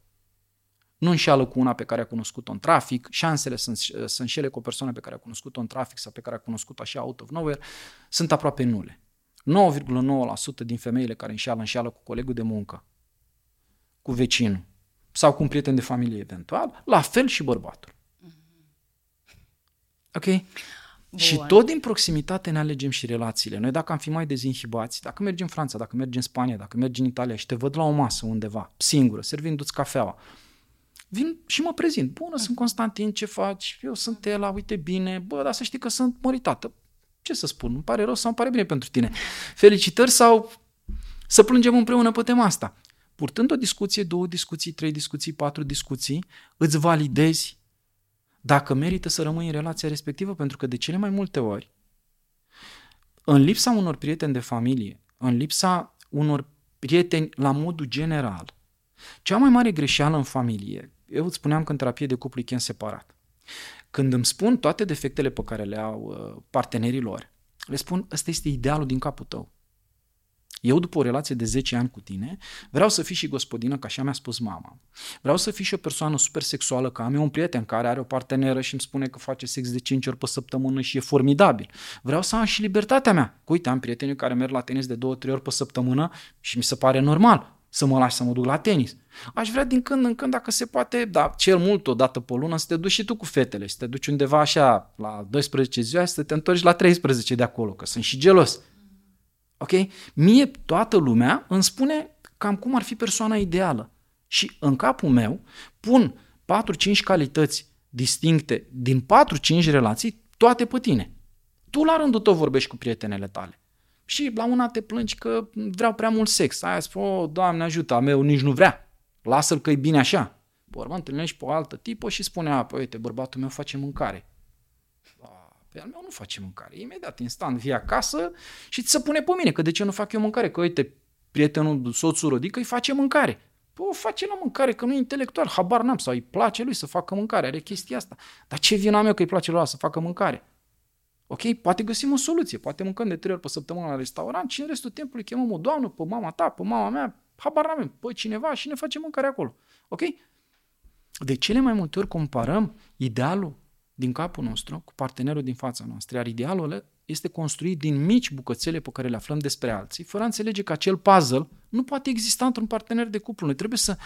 nu înșeală cu una pe care a cunoscut-o în trafic, șansele sunt, să înșele cu o persoană pe care a cunoscut-o în trafic sau pe care a cunoscut-o așa out of nowhere, sunt aproape nule. 9,9% din femeile care înșeală, înșeală cu colegul de muncă, cu vecinul sau cu un prieten de familie eventual, la fel și bărbatul. Ok? Bun. Și tot din proximitate ne alegem și relațiile. Noi dacă am fi mai dezinhibați, dacă mergem în Franța, dacă mergem în Spania, dacă mergem în Italia și te văd la o masă undeva, singură, servindu-ți cafeaua, vin și mă prezint. Bună, sunt Constantin, ce faci? Eu sunt Ela, uite bine, bă, dar să știi că sunt măritată. Ce să spun, îmi pare rău sau îmi pare bine pentru tine. Felicitări sau să plângem împreună pe tema asta. Purtând o discuție, două discuții, trei discuții, patru discuții, îți validezi dacă merită să rămâi în relația respectivă, pentru că de cele mai multe ori, în lipsa unor prieteni de familie, în lipsa unor prieteni la modul general, cea mai mare greșeală în familie eu îți spuneam că în terapie de cuplu e chem separat. Când îmi spun toate defectele pe care le au uh, partenerii lor, le spun, ăsta este idealul din capul tău. Eu, după o relație de 10 ani cu tine, vreau să fii și gospodină, ca așa mi-a spus mama. Vreau să fii și o persoană super sexuală, că am eu un prieten care are o parteneră și îmi spune că face sex de 5 ori pe săptămână și e formidabil. Vreau să am și libertatea mea. Uite, am prieteni care merg la tenis de 2-3 ori pe săptămână și mi se pare normal să mă lași să mă duc la tenis. Aș vrea din când în când, dacă se poate, da, cel mult o dată pe lună, să te duci și tu cu fetele, să te duci undeva așa la 12 ziua, să te întorci la 13 de acolo, că sunt și gelos. Ok? Mie toată lumea îmi spune cam cum ar fi persoana ideală. Și în capul meu pun 4-5 calități distincte din 4-5 relații, toate pe tine. Tu la rândul tău vorbești cu prietenele tale. Și la una te plângi că vreau prea mult sex. Aia spune, o, Doamne ajută, a meu nici nu vrea. Lasă-l că e bine așa. Pe urmă întâlnești pe o altă tipă și spune, a, păi uite, bărbatul meu face mâncare. Pe al meu nu face mâncare. Imediat, instant, vii acasă și ți se pune pe mine, că de ce nu fac eu mâncare? Că uite, prietenul, soțul Rodică îi face mâncare. Păi o face la mâncare, că nu e intelectual, habar n-am, sau îi place lui să facă mâncare, are chestia asta. Dar ce vina mea că îi place lui să facă mâncare? Ok? Poate găsim o soluție. Poate mâncăm de trei ori pe săptămână la restaurant și în restul timpului chemăm o doamnă, pe mama ta, pe mama mea, habar n-avem, pe cineva și ne facem mâncare acolo. Ok? De cele mai multe ori comparăm idealul din capul nostru cu partenerul din fața noastră, iar idealul este construit din mici bucățele pe care le aflăm despre alții, fără a înțelege că acel puzzle nu poate exista într-un partener de cuplu. Noi trebuie să,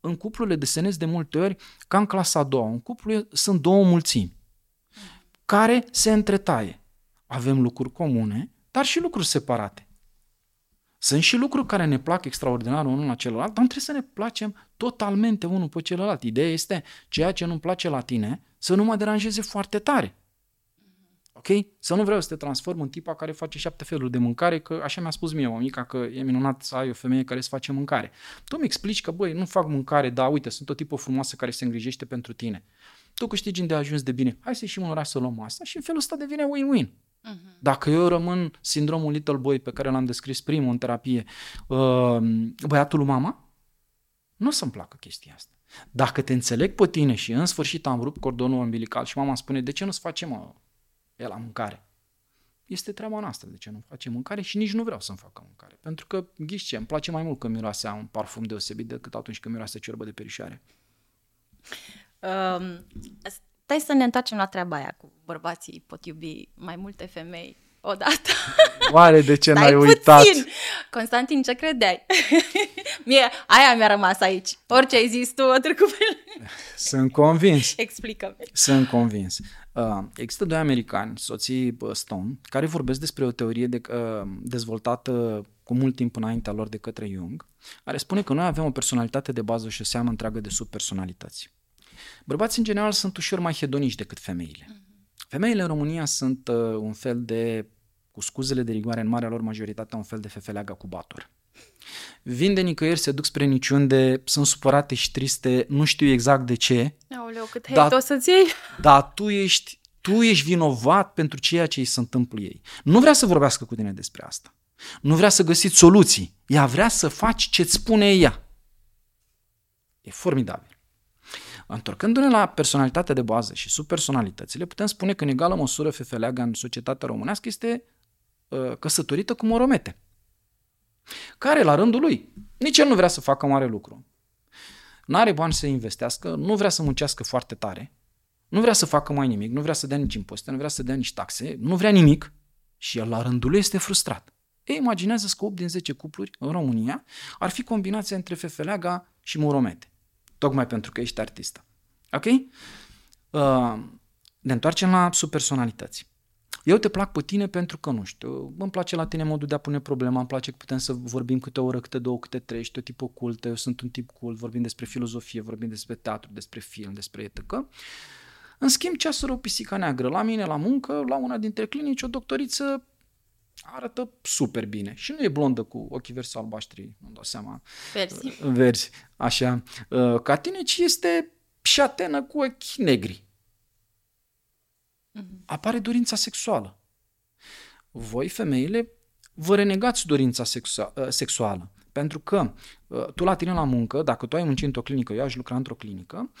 în cuplu le desenez de multe ori ca în clasa a doua. În cuplu sunt două mulțimi care se întretaie. Avem lucruri comune, dar și lucruri separate. Sunt și lucruri care ne plac extraordinar unul la celălalt, dar nu trebuie să ne placem totalmente unul pe celălalt. Ideea este ceea ce nu-mi place la tine să nu mă deranjeze foarte tare. Ok? Ok? Să nu vreau să te transform în tipa care face șapte feluri de mâncare, că așa mi-a spus mie mămica că e minunat să ai o femeie care să face mâncare. Tu mi explici că, băi, nu fac mâncare, dar uite, sunt o tipă frumoasă care se îngrijește pentru tine. Tu câștigi de ajuns de bine. Hai să ieșim în oraș să luăm asta și în felul ăsta devine win-win. Uh-huh. Dacă eu rămân sindromul little boy pe care l-am descris primul în terapie, uh, băiatul lui mama, nu o să-mi placă chestia asta. Dacă te înțeleg pe tine și în sfârșit am rupt cordonul umbilical și mama spune, de ce nu-ți facem mă, el la mâncare? Este treaba noastră de ce nu facem mâncare și nici nu vreau să-mi facă mâncare. Pentru că, ghiși ce, îmi place mai mult că miroase un parfum deosebit decât atunci când miroase ciorbă de perișoare. Um, stai să ne întoarcem la treaba aia cu bărbații pot iubi mai multe femei odată. Oare de ce n-ai puțin. uitat? Constantin, ce credeai? Mie, aia mi-a rămas aici. Orice ai zis tu, o trecut pe Sunt convins. Explică-mi. Sunt convins. Uh, există doi americani, soții Stone, care vorbesc despre o teorie de, uh, dezvoltată cu mult timp înaintea lor de către Jung, care spune că noi avem o personalitate de bază și o seamă întreagă de subpersonalități. Bărbații, în general, sunt ușor mai hedoniști decât femeile. Mm-hmm. Femeile în România sunt uh, un fel de, cu scuzele de rigoare, în marea lor majoritate, un fel de fefeleaga cu bator. Vin de nicăieri, se duc spre niciunde, sunt supărate și triste, nu știu exact de ce. Aoleu, cât hate o să-ți iei. Dar tu ești, tu ești vinovat pentru ceea ce îi se întâmplă ei. Nu vrea să vorbească cu tine despre asta. Nu vrea să găsiți soluții. Ea vrea să faci ce-ți spune ea. E formidabil. Întorcându-ne la personalitatea de bază și subpersonalitățile, putem spune că în egală măsură fefeleaga în societatea românească este uh, căsătorită cu moromete, care la rândul lui nici el nu vrea să facă mare lucru. Nu are bani să investească, nu vrea să muncească foarte tare, nu vrea să facă mai nimic, nu vrea să dea nici impozite, nu vrea să dea nici taxe, nu vrea nimic și el la rândul lui este frustrat. Ei, imaginează că 8 din 10 cupluri în România ar fi combinația între fefeleaga și moromete tocmai pentru că ești artistă. Ok? Uh, ne întoarcem la subpersonalități. Eu te plac pe tine pentru că, nu știu, îmi place la tine modul de a pune problema, îmi place că putem să vorbim câte o oră, câte două, câte trei, ești o tip ocultă, eu sunt un tip cool, vorbim despre filozofie, vorbim despre teatru, despre film, despre etică. În schimb, ceasul o pisica neagră. La mine, la muncă, la una dintre clinici, o doctoriță arată super bine. Și nu e blondă cu ochii verzi sau albaștri, nu-mi dau seama. Verzi. Uh, verzi, așa. Uh, ca tine, ci este șatenă cu ochi negri. Mm-hmm. Apare dorința sexuală. Voi, femeile, vă renegați dorința sexu- uh, sexuală. Pentru că tu la tine la muncă, dacă tu ai muncit într-o clinică, eu aș lucra într-o clinică,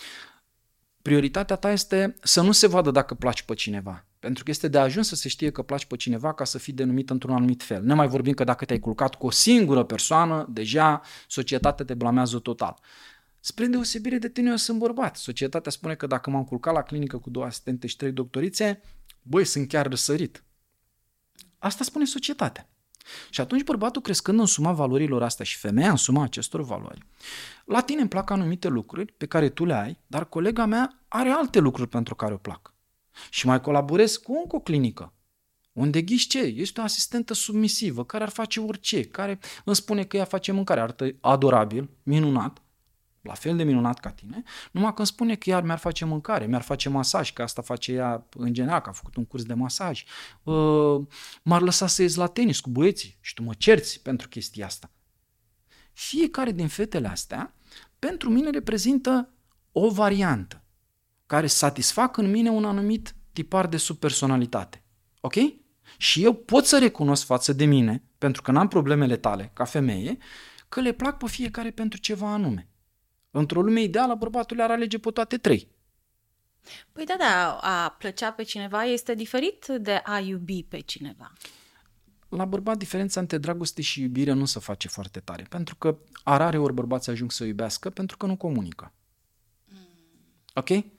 prioritatea ta este să nu se vadă dacă placi pe cineva. Pentru că este de ajuns să se știe că placi pe cineva ca să fii denumit într-un anumit fel. Ne mai vorbim că dacă te-ai culcat cu o singură persoană, deja societatea te blamează total. Spre deosebire de tine, eu sunt bărbat. Societatea spune că dacă m-am culcat la clinică cu două asistente și trei doctorițe, băi, sunt chiar răsărit. Asta spune societatea. Și atunci bărbatul crescând în suma valorilor astea și femeia în suma acestor valori, la tine îmi plac anumite lucruri pe care tu le ai, dar colega mea are alte lucruri pentru care o plac. Și mai colaborez cu încă o clinică, unde ghiși ce? Este o asistentă submisivă care ar face orice, care îmi spune că ea face mâncare, arată adorabil, minunat, la fel de minunat ca tine, numai că îmi spune că ea mi-ar face mâncare, mi-ar face masaj, că asta face ea în general, că a făcut un curs de masaj. Uh, m-ar lăsa să ies la tenis cu băieții și tu mă cerți pentru chestia asta. Fiecare din fetele astea, pentru mine reprezintă o variantă care satisfac în mine un anumit tipar de subpersonalitate. Ok? Și eu pot să recunosc față de mine, pentru că n-am problemele tale ca femeie, că le plac pe fiecare pentru ceva anume. Într-o lume ideală, bărbatul ar alege pe toate trei. Păi da, da, a plăcea pe cineva este diferit de a iubi pe cineva. La bărbat, diferența între dragoste și iubire nu se face foarte tare, pentru că arare ori bărbații ajung să iubească pentru că nu comunică. Mm. Ok?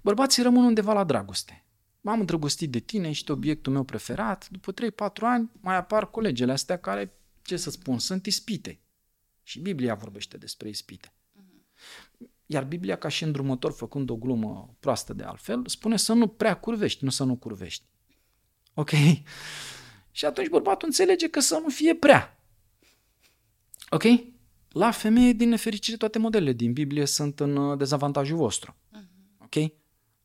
Bărbații rămân undeva la dragoste. M-am îndrăgostit de tine, ești obiectul meu preferat. După 3-4 ani mai apar colegele astea care, ce să spun, sunt ispite. Și Biblia vorbește despre ispite. Iar Biblia, ca și îndrumător, făcând o glumă proastă de altfel, spune să nu prea curvești, nu să nu curvești. Ok? Și atunci bărbatul înțelege că să nu fie prea. Ok? La femeie, din nefericire, toate modelele din Biblie sunt în uh, dezavantajul vostru. Ok?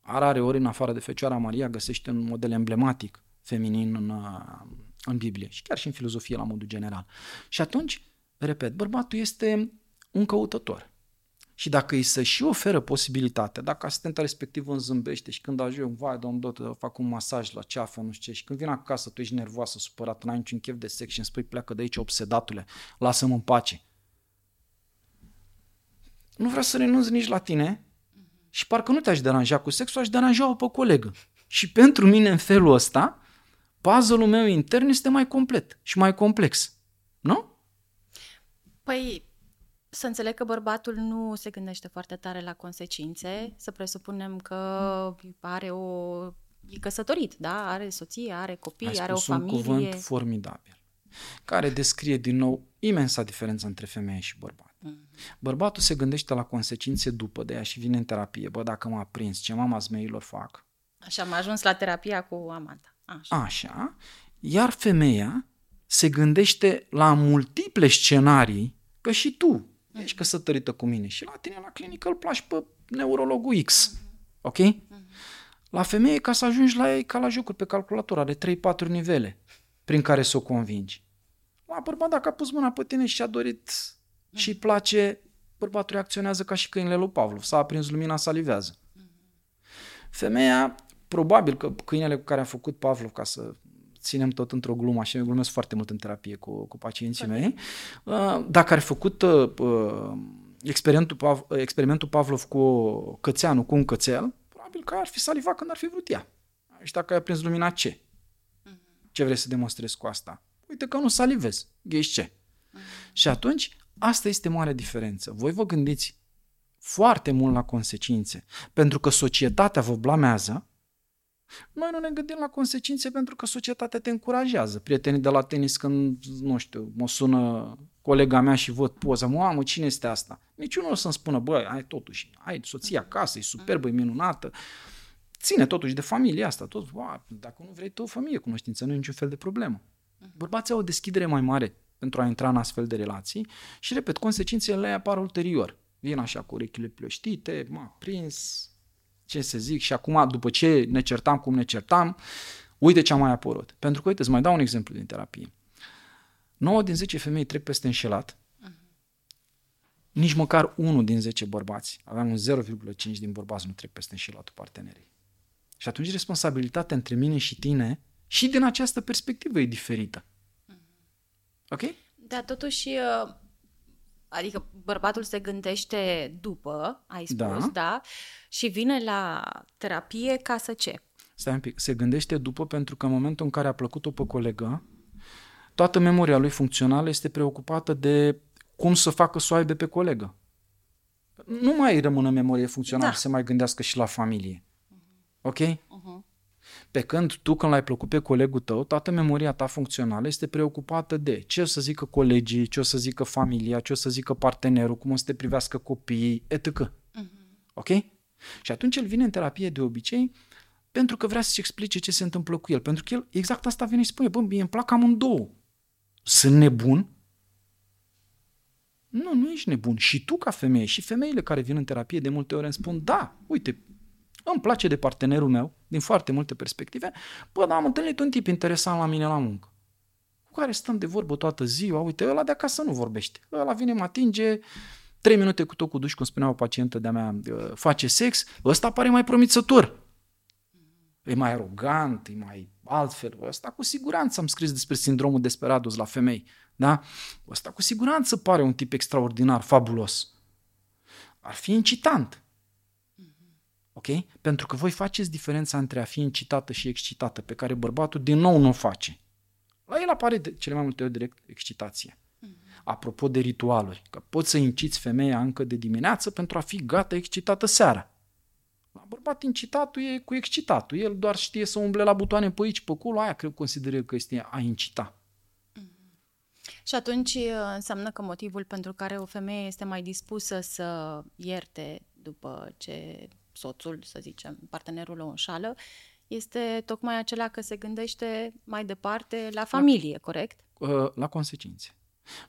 Rare ori, în afară de Fecioara Maria, găsește un model emblematic feminin în, uh, în Biblie și chiar și în filozofie la modul general. Și atunci, repet, bărbatul este un căutător. Și dacă îi să și oferă posibilitatea, dacă asistenta respectivă îmi zâmbește și când ajung, vai, domn doctor, fac un masaj la ceafă, nu știu ce, și când vin acasă, tu ești nervoasă, supărată, n-ai niciun chef de sex și îmi spui, pleacă de aici, obsedatule, lasă-mă în pace. Nu vreau să renunț nici la tine și parcă nu te-aș deranja cu sexul, aș deranja-o pe colegă. Și pentru mine, în felul ăsta, puzzle-ul meu intern este mai complet și mai complex. Nu? Păi, să înțeleg că bărbatul nu se gândește foarte tare la consecințe, să presupunem că are o... e căsătorit, da? Are soție, are copii, are o familie. un cuvânt formidabil, care descrie din nou imensa diferență între femeie și bărbat. Mm. Bărbatul se gândește la consecințe după de ea și vine în terapie. Bă, dacă m-a prins, ce mama zmeilor fac? Așa, am ajuns la terapia cu Amanda. Așa. Așa. Iar femeia se gândește la multiple scenarii că și tu ești căsătorită cu mine și la tine la clinică îl placi pe neurologul X. Ok? La femeie, ca să ajungi la ei, ca la jocuri pe calculator, are 3-4 nivele prin care să o convingi. La bărbat, dacă a pus mâna pe tine și a dorit și îi place, bărbatul reacționează ca și câinele lui Pavlov. S-a aprins lumina, salivează. Femeia, probabil că câinele cu care a făcut Pavlov, ca să ținem tot într-o glumă, așa, eu glumesc foarte mult în terapie cu, cu pacienții mei, uh, dacă ar fi făcut uh, uh, experimentul, Pav, experimentul Pavlov cu cățeanul, cu un cățel, probabil că ar fi salivat când ar fi vrut ea. Și dacă ai prins lumina, ce? Mhm. Ce vrei să demonstrezi cu asta? Uite că nu salivezi, gheși ce? Mhm. Și atunci, asta este mare diferență. Voi vă gândiți foarte mult la consecințe, pentru că societatea vă blamează noi nu ne gândim la consecințe pentru că societatea te încurajează. Prietenii de la tenis când, nu știu, mă sună colega mea și văd poza, mamă, cine este asta? Niciunul o să-mi spună, băi, ai totuși, ai soția acasă, e superbă, e minunată, ține totuși de familie asta, tot, bă, dacă nu vrei tu o familie, cunoștință, nu e niciun fel de problemă. Bărbații au o deschidere mai mare pentru a intra în astfel de relații și, repet, consecințele apar ulterior. Vin așa cu urechile plăștite, m-a prins, ce să zic, și acum, după ce ne certam cum ne certam, uite ce a mai apărut. Pentru că, uite, îți mai dau un exemplu din terapie. 9 din 10 femei trec peste înșelat, nici măcar unul din 10 bărbați, aveam un 0,5 din bărbați nu trec peste înșelatul partenerii. Și atunci responsabilitatea între mine și tine și din această perspectivă e diferită. Ok? Da, totuși uh, Adică bărbatul se gândește după, ai spus, da, da și vine la terapie ca să ce? Stai un pic, se gândește după pentru că în momentul în care a plăcut-o pe colegă, toată memoria lui funcțională este preocupată de cum să facă să o aibă pe colegă. Nu mai rămână memorie funcțională da. să se mai gândească și la familie. Ok? Uh-huh. Pe când tu când l-ai plăcut pe colegul tău, toată memoria ta funcțională este preocupată de ce o să zică colegii, ce o să zică familia, ce o să zică partenerul, cum o să te privească copiii, etc. Uh-huh. Ok? Și atunci el vine în terapie de obicei pentru că vrea să-ți explice ce se întâmplă cu el. Pentru că el exact asta vine și spune, bă, mie îmi plac amândouă. Sunt nebun? Nu, nu ești nebun. Și tu ca femeie și femeile care vin în terapie de multe ori îmi spun, da, uite, îmi place de partenerul meu, din foarte multe perspective, bă, dar am întâlnit un tip interesant la mine la muncă, cu care stăm de vorbă toată ziua, uite, ăla de acasă nu vorbește, ăla vine, mă atinge, trei minute cu tot cu duș, cum spunea o pacientă de-a mea, face sex, ăsta pare mai promițător. E mai arogant, e mai altfel. Ăsta cu siguranță am scris despre sindromul Desperados la femei. Da? Ăsta cu siguranță pare un tip extraordinar, fabulos. Ar fi incitant. Ok? Pentru că voi faceți diferența între a fi incitată și excitată, pe care bărbatul din nou nu o face. La el apare de cele mai multe ori direct excitație. Mm-hmm. Apropo de ritualuri, că poți să inciți femeia încă de dimineață pentru a fi gata excitată seara. La bărbat incitatul e cu excitatul. El doar știe să umble la butoane pe aici, pe acolo, aia cred consideră că este a incita. Mm-hmm. Și atunci uh, înseamnă că motivul pentru care o femeie este mai dispusă să ierte după ce soțul, să zicem, partenerul o înșală, este tocmai acela că se gândește mai departe la familie, la, corect? Uh, la consecințe.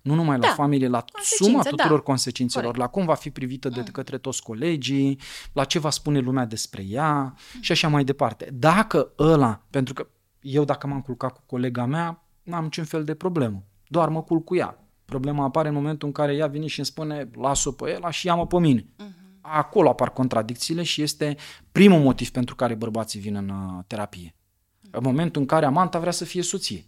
Nu numai la Da. familie, la Consecințe, suma tuturor da. consecințelor, Corect. la cum va fi privită de Mm. către toți colegii, la ce va spune lumea despre ea și așa mai departe. Dacă ăla, pentru că eu dacă m-am culcat cu colega mea, n-am niciun fel de problemă, doar mă culc cu ea. Problema apare în momentul în care ea vine și îmi spune las-o pe ela și ia-mă pe mine. Acolo apar contradicțiile și este primul motiv pentru care bărbații vin în uh, terapie. În momentul în care amanta vrea să fie soție.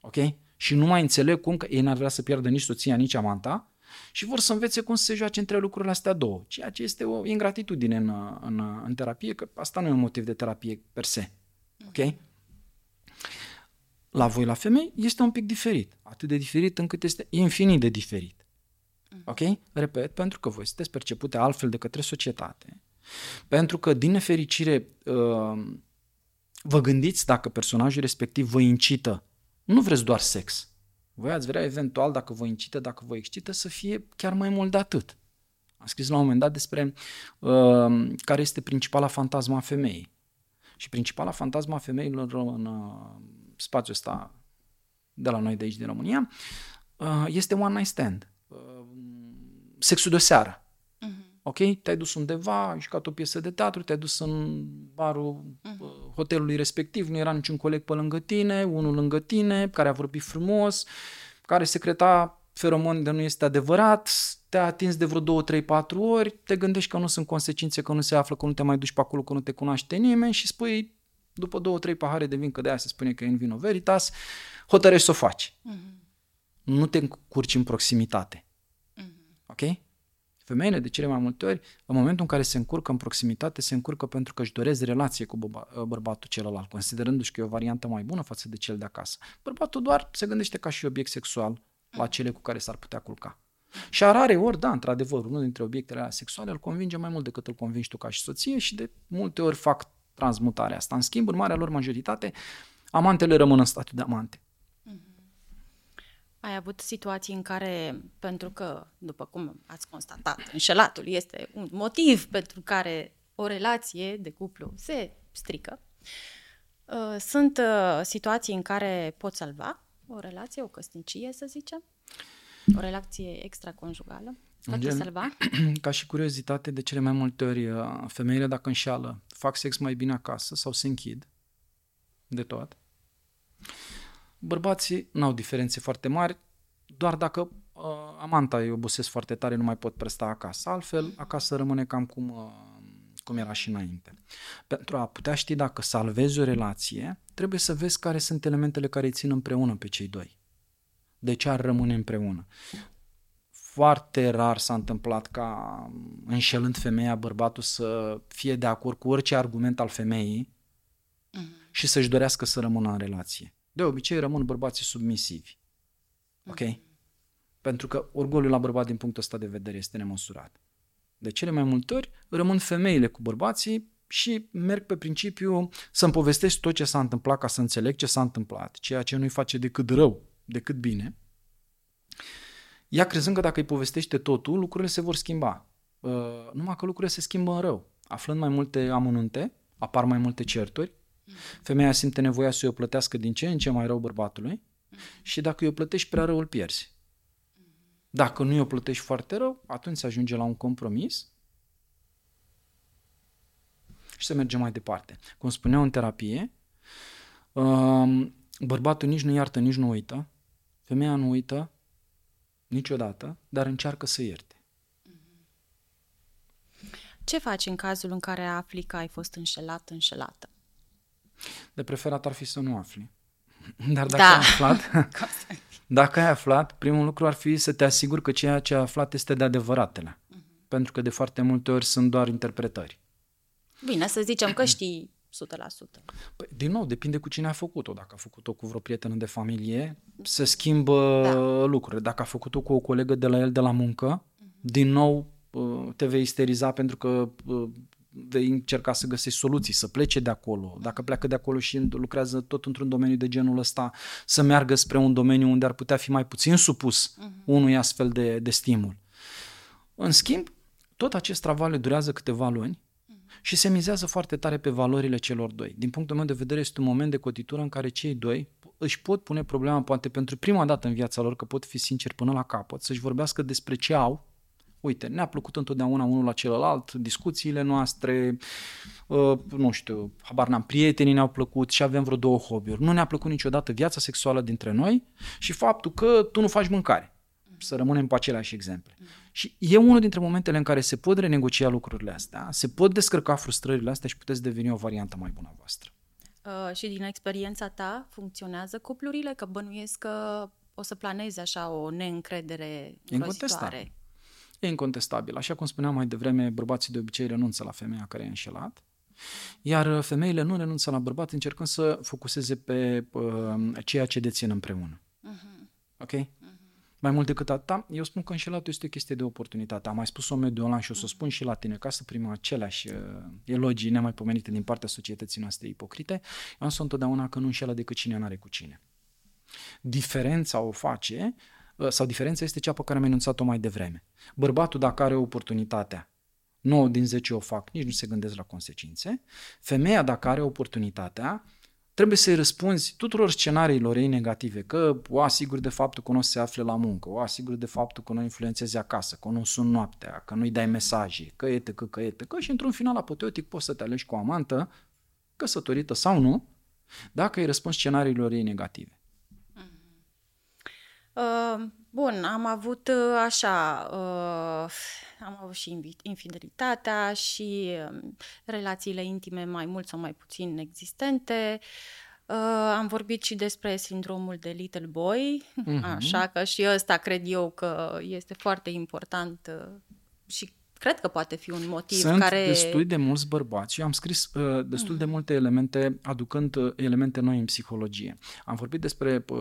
Ok? Și nu mai înțeleg cum că ei n-ar vrea să pierdă nici soția, nici amanta și vor să învețe cum să se joace între lucrurile astea două. Ceea ce este o ingratitudine în, uh, în, uh, în terapie, că asta nu e un motiv de terapie per se. Ok? La voi, la femei, este un pic diferit. Atât de diferit încât este infinit de diferit. Ok? Repet, pentru că voi sunteți percepute altfel de către societate. Pentru că, din nefericire, uh, vă gândiți dacă personajul respectiv vă incită. Nu vreți doar sex. Voi ați vrea eventual, dacă vă incită, dacă vă excită, să fie chiar mai mult de atât. Am scris la un moment dat despre uh, care este principala fantasma a femeii. Și principala fantasma a femeilor în uh, spațiul ăsta de la noi de aici, din România, uh, este one night stand. Uh, sexul de o seară. Ok? Te-ai dus undeva, ai jucat o piesă de teatru, te-ai dus în barul uh, hotelului respectiv, nu era niciun coleg pe lângă tine, unul lângă tine, care a vorbit frumos, care secreta feromon de nu este adevărat, te-a atins de vreo 2, 3, 4 ori, te gândești că nu sunt consecințe, că nu se află, că nu te mai duci pe acolo, că nu te cunoaște nimeni și spui, după 2, 3 pahare de vin, că de aia se spune că e în vino veritas, hotărăști să o faci. Nu te încurci în proximitate. Ok? Femeile, de cele mai multe ori, în momentul în care se încurcă în proximitate, se încurcă pentru că își doresc relație cu bărba- bărbatul celălalt, considerându-și că e o variantă mai bună față de cel de acasă. Bărbatul doar se gândește ca și obiect sexual la cele cu care s-ar putea culca. Și a rare ori, da, într-adevăr, unul dintre obiectele alea sexuale îl convinge mai mult decât îl convingi tu ca și soție și de multe ori fac transmutarea asta. În schimb, în marea lor majoritate, amantele rămân în statut de amante. Ai avut situații în care, pentru că, după cum ați constatat, înșelatul este un motiv pentru care o relație de cuplu se strică, uh, sunt uh, situații în care poți salva o relație, o căsnicie, să zicem, o relație extraconjugală. Poate gen- salva? Ca și curiozitate, de cele mai multe ori, uh, femeile dacă înșeală, fac sex mai bine acasă sau se închid de tot. Bărbații n-au diferențe foarte mari, doar dacă uh, amanta îi obosesc foarte tare, nu mai pot presta acasă. Altfel, acasă rămâne cam cum, uh, cum era și înainte. Pentru a putea ști dacă salvezi o relație, trebuie să vezi care sunt elementele care îi țin împreună pe cei doi. De ce ar rămâne împreună? Foarte rar s-a întâmplat ca înșelând femeia bărbatul să fie de acord cu orice argument al femeii și să-și dorească să rămână în relație. De obicei rămân bărbații submisivi. Ok? Pentru că orgoliul la bărbat din punctul ăsta de vedere este nemăsurat. De cele mai multe ori rămân femeile cu bărbații și merg pe principiu să-mi povestesc tot ce s-a întâmplat ca să înțeleg ce s-a întâmplat, ceea ce nu-i face decât rău, decât bine. Ea crezând că dacă îi povestește totul, lucrurile se vor schimba. Uh, numai că lucrurile se schimbă în rău. Aflând mai multe amănunte, apar mai multe certuri, femeia simte nevoia să o plătească din ce în ce mai rău bărbatului și dacă îi o plătești prea rău, îl pierzi. Dacă nu îi o plătești foarte rău, atunci se ajunge la un compromis și se merge mai departe. Cum spuneau în terapie, um, bărbatul nici nu iartă, nici nu uită, femeia nu uită niciodată, dar încearcă să ierte. Ce faci în cazul în care afli că ai fost înșelat, înșelată? De preferat ar fi să nu afli. Dar dacă Da. ai aflat, dacă ai aflat, primul lucru ar fi să te asiguri că ceea ce ai aflat este de adevăratele. Pentru că de foarte multe ori sunt doar interpretări. Bine, să zicem că știi 100%. Păi, din nou, depinde cu cine a făcut-o. Dacă a făcut-o cu vreo prietenă de familie, se schimbă Da. da. lucrurile. Dacă a făcut-o cu o colegă de la el de la muncă, din nou uh, te vei isteriza pentru că uh, vei încerca să găsești soluții, să plece de acolo. Dacă pleacă de acolo și lucrează tot într-un domeniu de genul ăsta, să meargă spre un domeniu unde ar putea fi mai puțin supus unui astfel de, de stimul. În schimb, tot acest travaliu durează câteva luni și se mizează foarte tare pe valorile celor doi. Din punctul meu de vedere este un moment de cotitură în care cei doi își pot pune problema, poate pentru prima dată în viața lor, că pot fi sinceri până la capăt, să-și vorbească despre ce au, uite, ne-a plăcut întotdeauna unul la celălalt, discuțiile noastre, uh, nu știu, habar n-am, prietenii ne-au plăcut și avem vreo două hobby-uri. Nu ne-a plăcut niciodată viața sexuală dintre noi și faptul că tu nu faci mâncare. Să rămânem pe aceleași exemple. Și e unul dintre momentele în care se pot renegocia lucrurile astea, se pot descărca frustrările astea și puteți deveni o variantă mai bună a voastră. Uh, și din experiența ta funcționează cuplurile? Că bănuiesc că o să planezi așa o neîncredere îngrozitoare. E incontestabil. Așa cum spuneam mai devreme, bărbații de obicei renunță la femeia care e înșelat, iar femeile nu renunță la bărbat încercând să focuseze pe uh, ceea ce dețin împreună. Uh-huh. Ok? Uh-huh. Mai mult decât atâta, eu spun că înșelatul este o chestie de oportunitate. Am mai spus-o mediul online și o să o spun și la tine, ca să primim aceleași uh, elogii nemaipomenite din partea societății noastre ipocrite. Eu am spus întotdeauna că nu înșelă decât cine n-are cu cine. Diferența o face Uh, sau diferența este cea pe care am enunțat-o mai devreme. Bărbatul, dacă are oportunitatea, 9 din 10 o fac, nici nu se gândesc la consecințe. Femeia, dacă are oportunitatea, trebuie să-i răspunzi tuturor scenariilor ei negative, că o asiguri de faptul că nu se afle la muncă, o asiguri de faptul că nu influențezi acasă, că nu sunt noaptea, că nu-i dai mesaje, că e că, că e că și într-un final apoteotic poți să te alegi cu o amantă, căsătorită sau nu, dacă îi răspunzi scenariilor ei negative. Uh, bun, am avut uh, așa, uh, am avut și infidelitatea și uh, relațiile intime mai mult sau mai puțin existente. Uh, am vorbit și despre sindromul de little boy, uh-huh. așa că și ăsta cred eu că este foarte important uh, și Cred că poate fi un motiv Sunt care... destul de mulți bărbați și am scris uh, destul de multe elemente aducând uh, elemente noi în psihologie. Am vorbit despre uh,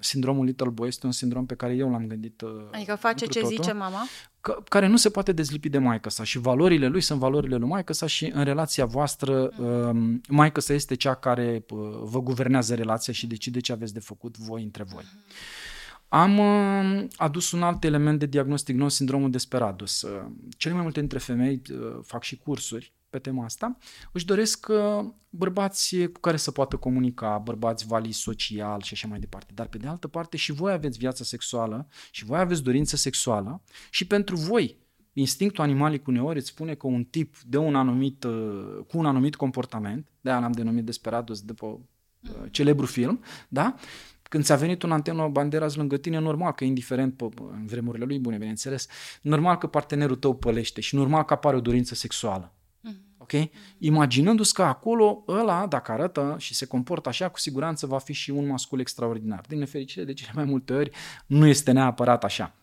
sindromul Little Boy, este un sindrom pe care eu l-am gândit uh, Adică face ce totul, zice mama? Că, care nu se poate dezlipi de maică sa și valorile lui sunt valorile lui maică sa și în relația voastră uh, maică sa este cea care uh, vă guvernează relația și decide ce aveți de făcut voi între voi. Uh-huh. Am uh, adus un alt element de diagnostic nou, sindromul Desperadus. Uh, cele mai multe dintre femei uh, fac și cursuri pe tema asta, își doresc uh, bărbați cu care să poată comunica, bărbați vali social și așa mai departe. Dar pe de altă parte și voi aveți viața sexuală și voi aveți dorință sexuală și pentru voi instinctul animalic uneori îți spune că un tip de un anumit, uh, cu un anumit comportament, de-aia l-am denumit Desperadus după uh, celebru film, da? Când ți-a venit un antenă Banderas lângă tine, normal că indiferent pe, în vremurile lui bune, bineînțeles, normal că partenerul tău pălește și normal că apare o dorință sexuală. Mm-hmm. Ok? Mm-hmm. Imaginându-ți că acolo ăla, dacă arată și se comportă așa, cu siguranță va fi și un mascul extraordinar. Din nefericire, de cele mai multe ori, nu este neapărat așa.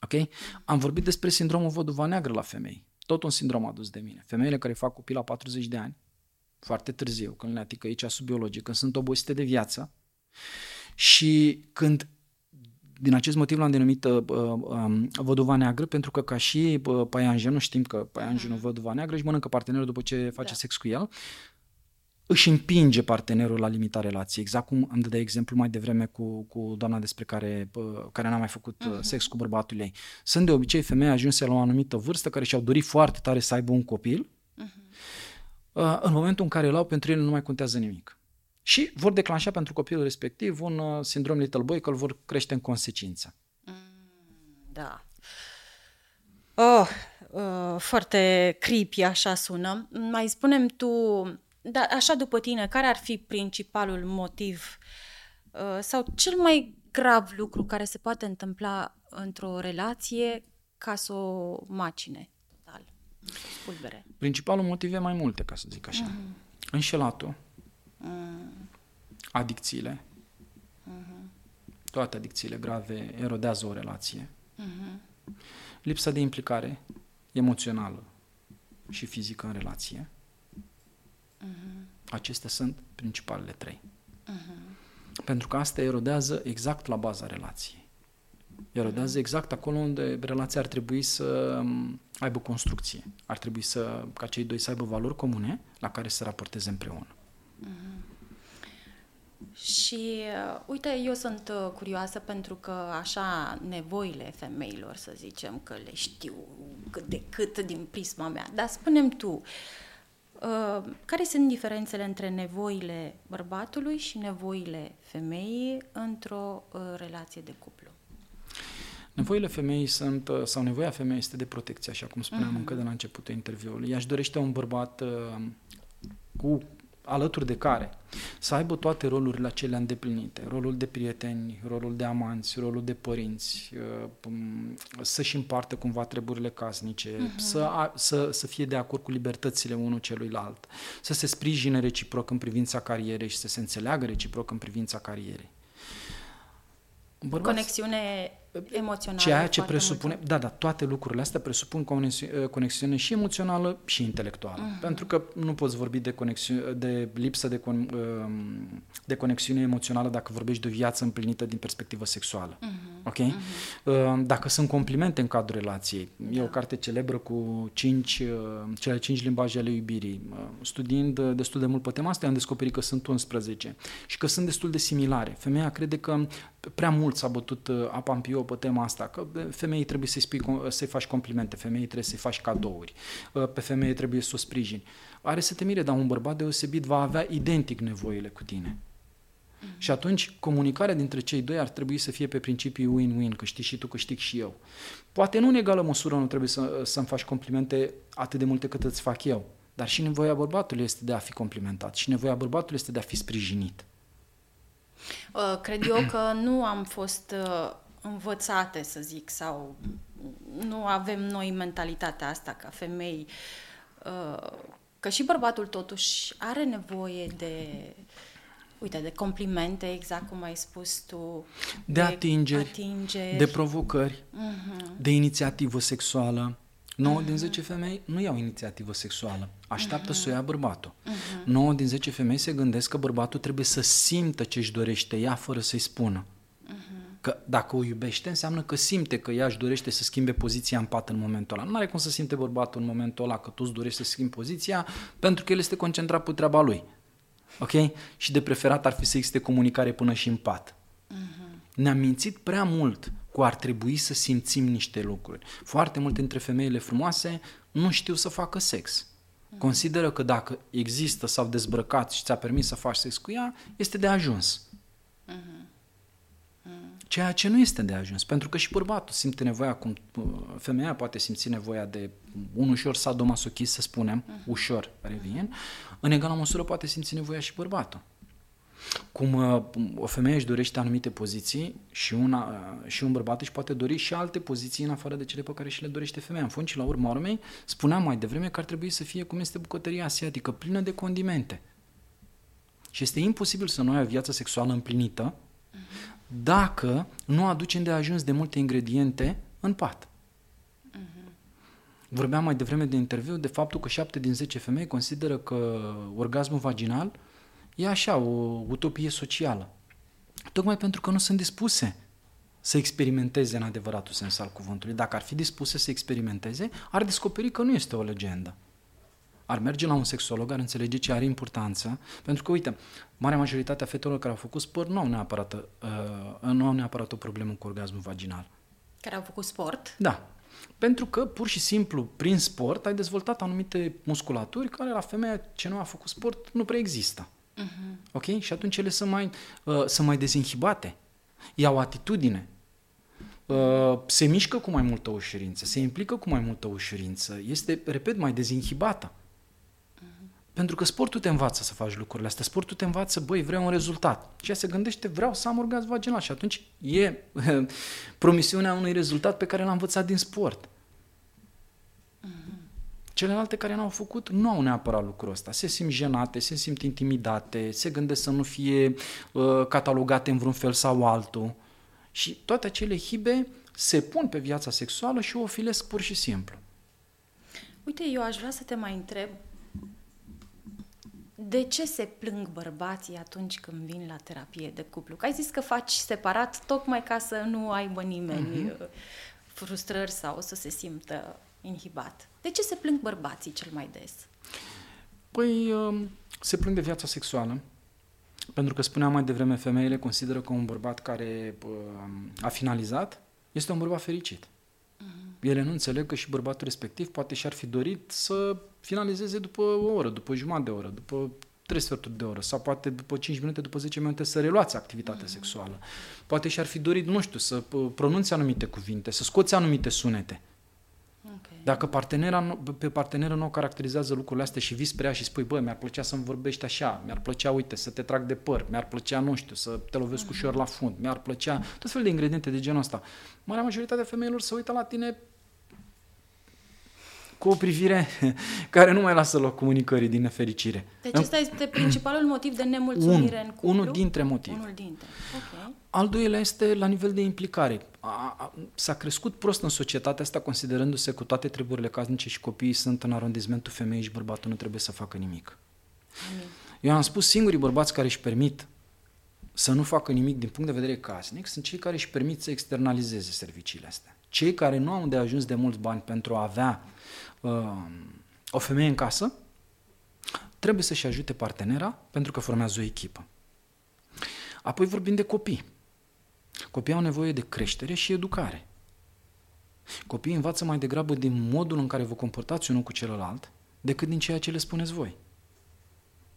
Ok? Am vorbit despre sindromul văduva neagră la femei. Tot un sindrom adus de mine. Femeile care fac copii la 40 de ani, foarte târziu, când le atică aici sub biologic, când sunt obosite de viață, și când din acest motiv l-am denumit uh, uh, văduva neagră, pentru că ca și uh, paianjenul, știm că paianjenul mm. văduva neagră își mănâncă partenerul după ce face da. sex cu el, își împinge partenerul la limita relației, exact cum am de exemplu mai devreme cu, cu doamna despre care, uh, care n-a mai făcut uh-huh. sex cu bărbatul ei. Sunt de obicei femei ajunse la o anumită vârstă care și-au dorit foarte tare să aibă un copil, uh-huh. uh, în momentul în care îl au, pentru ele nu mai contează nimic și vor declanșa pentru copilul respectiv un uh, sindrom little boy, că îl vor crește în consecință. Mm, da. Oh, uh, foarte creepy așa sună. Mai spunem tu, da, așa după tine, care ar fi principalul motiv uh, sau cel mai grav lucru care se poate întâmpla într-o relație ca să o macine total, spulbere? Principalul motiv e mai multe, ca să zic așa. Mm-hmm. Înșelatul, Mm. Adicțiile. Uh-huh. Toate adicțiile grave erodează o relație. Uh-huh. Lipsa de implicare emoțională și fizică în relație. Uh-huh. Acestea sunt principalele trei. Uh-huh. Pentru că asta erodează exact la baza relației. Erodează exact acolo unde relația ar trebui să um, aibă construcție. Ar trebui să, ca cei doi să aibă valori comune la care să raporteze împreună. Uh-huh. Și uh, uite, eu sunt uh, curioasă pentru că așa nevoile femeilor, să zicem, că le știu cât de cât din prisma mea. Dar spunem tu, Uh, care sunt diferențele între nevoile bărbatului și nevoile femeii într-o uh, relație de cuplu? Nevoile femeii sunt, uh, sau nevoia femeii este de protecție, așa cum spuneam uh-huh. încă de la începutul interviului. Ea își dorește un bărbat uh, cu alături de care să aibă toate rolurile acelea îndeplinite, rolul de prieteni, rolul de amanți, rolul de părinți, uh, um, să-și împartă cumva treburile casnice, uh-huh. să, a, să, să fie de acord cu libertățile unul celuilalt, să se sprijine reciproc în privința carierei și să se înțeleagă reciproc în privința carierei. Bărbați, Conexiune emoțională. Ceea ce presupune, mult. da, da, toate lucrurile astea presupun conexiune, conexiune și emoțională și intelectuală. Uh-huh. Pentru că nu poți vorbi de, conexiune, de lipsă de, con, um, de conexiune emoțională dacă vorbești de o viață împlinită din perspectivă sexuală. Uh-huh. Ok? Uh-huh. Dacă sunt complimente în cadrul relației, da. e o carte celebră cu cinci, uh, cele cinci limbaje ale iubirii. Uh, studiind uh, destul de mult pe tema asta, am descoperit că sunt 11 și că sunt destul de similare. Femeia crede că prea mult s-a bătut apa în piou pe tema asta, că femeii trebuie să-i, spui, să-i faci complimente, femeii trebuie să-i faci cadouri, pe femeie trebuie să o sprijini. Are să te mire, dar un bărbat deosebit va avea identic nevoile cu tine. Mm-hmm. Și atunci comunicarea dintre cei doi ar trebui să fie pe principiu win-win, câștig și tu, câștig și eu. Poate nu în egală măsură nu trebuie să, să-mi faci complimente atât de multe cât îți fac eu, dar și nevoia bărbatului este de a fi complimentat și nevoia bărbatului este de a fi sprijinit. Uh, cred eu că nu am fost uh, învățate, să zic, sau nu avem noi mentalitatea asta ca femei, uh, că și bărbatul totuși are nevoie de uite, de complimente, exact cum ai spus tu. De, de atingeri, atingeri, de provocări, uh-huh. de inițiativă sexuală. 9 uh-huh. din 10 femei nu iau inițiativă sexuală, așteaptă uh-huh. să o ia bărbatul. Uh-huh. 9 din 10 femei se gândesc că bărbatul trebuie să simtă ce își dorește ea fără să-i spună. Uh-huh. Că dacă o iubește, înseamnă că simte că ea își dorește să schimbe poziția în pat în momentul ăla. Nu are cum să simte bărbatul în momentul ăla că tu îți dorești să schimbi poziția, pentru că el este concentrat pe treaba lui. Ok? Și de preferat ar fi să existe comunicare până și în pat. Uh-huh. Ne-am mințit prea mult cu ar trebui să simțim niște lucruri. Foarte multe dintre femeile frumoase nu știu să facă sex. Uh-huh. Consideră că dacă există sau dezbrăcat și ți-a permis să faci sex cu ea, este de ajuns. Uh-huh. Ceea ce nu este de ajuns, pentru că și bărbatul simte nevoia, cum uh, femeia poate simți nevoia de un ușor sadomasochist, să spunem, uh-huh. ușor, revin, în egală măsură poate simți nevoia și bărbatul. Cum uh, o femeie își dorește anumite poziții și, una, uh, și un bărbat își poate dori și alte poziții în afară de cele pe care și le dorește femeia. În fond și la urma urmei, spuneam mai devreme că ar trebui să fie cum este bucătăria asiatică, plină de condimente. Și este imposibil să nu ai o viață sexuală împlinită uh-huh dacă nu aducem de ajuns de multe ingrediente în pat. Uh-huh. Vorbeam mai devreme de interviu de faptul că 7 din 10 femei consideră că orgasmul vaginal e așa, o utopie socială. Tocmai pentru că nu sunt dispuse să experimenteze în adevăratul sens al cuvântului. Dacă ar fi dispuse să experimenteze, ar descoperi că nu este o legendă ar merge la un sexolog, ar înțelege ce are importanță, pentru că, uite, marea majoritate a fetelor care au făcut sport nu au neapărat, uh, nu au neapărat o problemă cu orgasmul vaginal. Care au făcut sport? Da. Pentru că, pur și simplu, prin sport, ai dezvoltat anumite musculaturi care la femeia ce nu a făcut sport nu prea există. Uh-huh. Ok? Și atunci ele sunt mai, uh, sunt mai dezinhibate. Iau atitudine. Uh, se mișcă cu mai multă ușurință, se implică cu mai multă ușurință, este, repet, mai dezinhibată. Pentru că sportul te învață să faci lucrurile astea. Sportul te învață, băi, vreau un rezultat. Și ea se gândește, vreau să am orgasm vaginal. Și atunci e promisiunea unui rezultat pe care l-a învățat din sport. Celelalte care n-au făcut nu au neapărat lucrul ăsta. Se simt jenate, se simt intimidate, se gândesc să nu fie uh, catalogate în vreun fel sau altul. Și toate acele hibe se pun pe viața sexuală și o filesc pur și simplu. Uite, eu aș vrea să te mai întreb de ce se plâng bărbații atunci când vin la terapie de cuplu? Că ai zis că faci separat tocmai ca să nu aibă nimeni uh-huh. frustrări sau să se simtă inhibat. De ce se plâng bărbații cel mai des? Păi um, se plâng de viața sexuală. Pentru că spuneam mai devreme, femeile consideră că un bărbat care um, a finalizat este un bărbat fericit. Uh-huh. Ele nu înțeleg că și bărbatul respectiv poate și-ar fi dorit să finalizeze după o oră, după jumătate de oră, după trei sferturi de oră sau poate după 5 minute, după 10 minute să reluați activitatea mm-hmm. sexuală. Poate și-ar fi dorit, nu știu, să pronunțe anumite cuvinte, să scoți anumite sunete. Okay. Dacă partenera, pe parteneră nu o caracterizează lucrurile astea și vii spre ea și spui, bă, mi-ar plăcea să-mi vorbești așa, mi-ar plăcea, uite, să te trag de păr, mi-ar plăcea, nu știu, să te lovesc mm-hmm. ușor la fund, mi-ar plăcea, tot felul de ingrediente de genul ăsta. Marea majoritatea femeilor se uită la tine cu o privire care nu mai lasă loc comunicării din nefericire. Deci ăsta este principalul motiv de nemulțumire un, în cuplu? Unul dintre motive. Unul dintre, ok. Al doilea este la nivel de implicare. A, a, s-a crescut prost în societatea asta considerându-se că toate treburile casnice și copiii sunt în arondizmentul femeii și bărbatul nu trebuie să facă nimic. Amin. Eu am spus singurii bărbați care își permit să nu facă nimic din punct de vedere casnic sunt cei care își permit să externalizeze serviciile astea. Cei care nu au de ajuns de mulți bani pentru a avea uh, o femeie în casă, trebuie să-și ajute partenera pentru că formează o echipă. Apoi vorbim de copii. Copiii au nevoie de creștere și educare. Copiii învață mai degrabă din modul în care vă comportați unul cu celălalt decât din ceea ce le spuneți voi.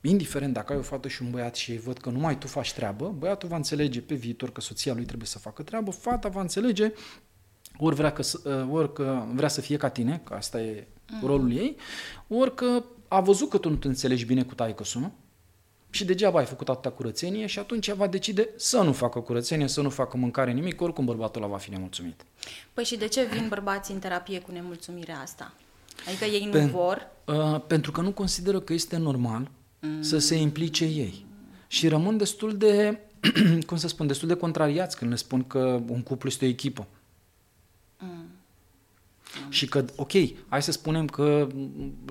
Indiferent dacă ai o fată și un băiat și ei văd că numai tu faci treabă, băiatul va înțelege pe viitor că soția lui trebuie să facă treabă, fata va înțelege ori vrea, că, ori că vrea să fie ca tine, că asta e mm. rolul ei, ori că a văzut că tu nu te înțelegi bine cu taică nu? Și degeaba ai făcut atâta curățenie și atunci va decide să nu facă curățenie, să nu facă mâncare, nimic, oricum bărbatul ăla va fi nemulțumit. Păi și de ce vin bărbații în terapie cu nemulțumirea asta? Adică ei nu Pen, vor? Uh, pentru că nu consideră că este normal mm. să se implice ei. Și rămân destul de, cum să spun, destul de contrariați când le spun că un cuplu este o echipă. Mm. Și că, ok, hai să spunem că,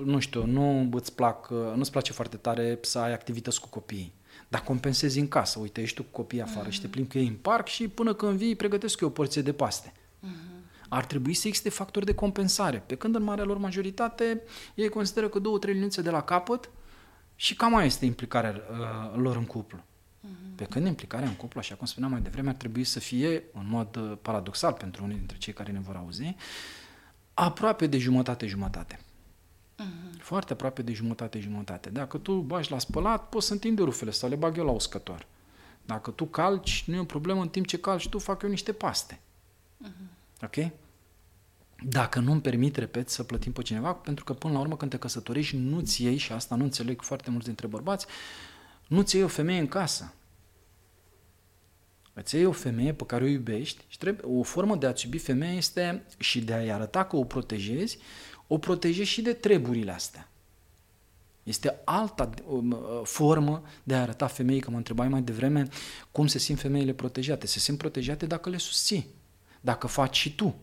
nu știu, nu îți plac, nu-ți place foarte tare să ai activități cu copiii. Dar compensezi în casă. Uite, ești tu cu copiii afară mm-hmm. și te plimbi cu ei în parc și până când vii pregătesc eu o porție de paste. Mm-hmm. Ar trebui să existe factori de compensare. Pe când în marea lor majoritate ei consideră că două, trei liniuțe de la capăt și cam mai este implicarea uh, lor în cuplu. Mm-hmm. Pe când implicarea în cuplu, așa cum spuneam mai devreme, ar trebui să fie, în mod uh, paradoxal pentru unii dintre cei care ne vor auzi, aproape de jumătate-jumătate. Uh-huh. Foarte aproape de jumătate-jumătate. Dacă tu bași la spălat, poți să întinde rufele sau le bag eu la uscător. Dacă tu calci, nu e o problemă, în timp ce calci tu, fac eu niște paste. Uh-huh. Ok? Dacă nu-mi permit, repet, să plătim pe cineva, pentru că până la urmă când te căsătorești, nu-ți iei, și asta nu înțeleg foarte mulți dintre bărbați, nu-ți iei o femeie în casă. Îți iei o femeie pe care o iubești și trebuie, o formă de a-ți iubi femeia este și de a-i arăta că o protejezi, o protejezi și de treburile astea. Este alta um, formă de a arăta femeii, că mă întrebai mai devreme, cum se simt femeile protejate. Se simt protejate dacă le susții, dacă faci și tu,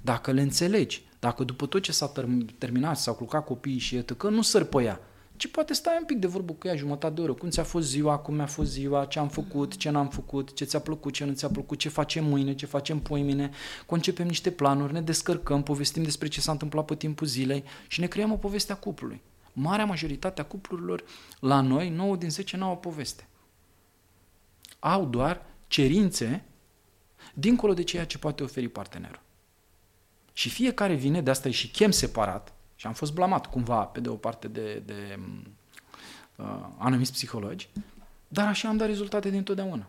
dacă le înțelegi, dacă după tot ce s-a terminat, s-au culcat copiii și etc., nu sări pe ea, ci poate stai un pic de vorbă cu ea jumătate de oră. Cum ți-a fost ziua, cum mi-a fost ziua, ce am făcut, ce n-am făcut, ce ți-a plăcut, ce nu ți-a plăcut, ce facem mâine, ce facem poimine. Concepem niște planuri, ne descărcăm, povestim despre ce s-a întâmplat pe timpul zilei și ne creăm o poveste a cuplului. Marea majoritate a cuplurilor la noi, 9 din 10 nu au o poveste. Au doar cerințe dincolo de ceea ce poate oferi partenerul. Și fiecare vine, de asta e și chem separat, și am fost blamat cumva, pe de o parte, de, de uh, anumiți psihologi, dar așa am dat rezultate din totdeauna.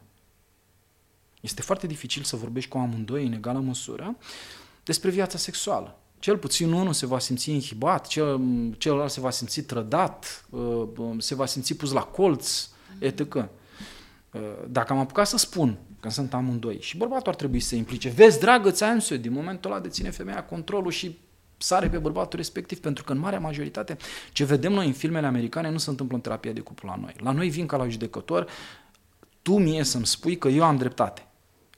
Este foarte dificil să vorbești cu amândoi în egală măsură despre viața sexuală. Cel puțin unul se va simți inhibat, cel, celălalt se va simți trădat, uh, se va simți pus la colț, etc. Uh, dacă am apucat să spun că sunt amândoi și bărbatul ar trebui să se implice, vezi, dragă, ți-am din momentul ăla deține femeia controlul și sare pe bărbatul respectiv, pentru că în marea majoritate ce vedem noi în filmele americane nu se întâmplă în terapia de cuplu la noi. La noi vin ca la judecător, tu mie să-mi spui că eu am dreptate,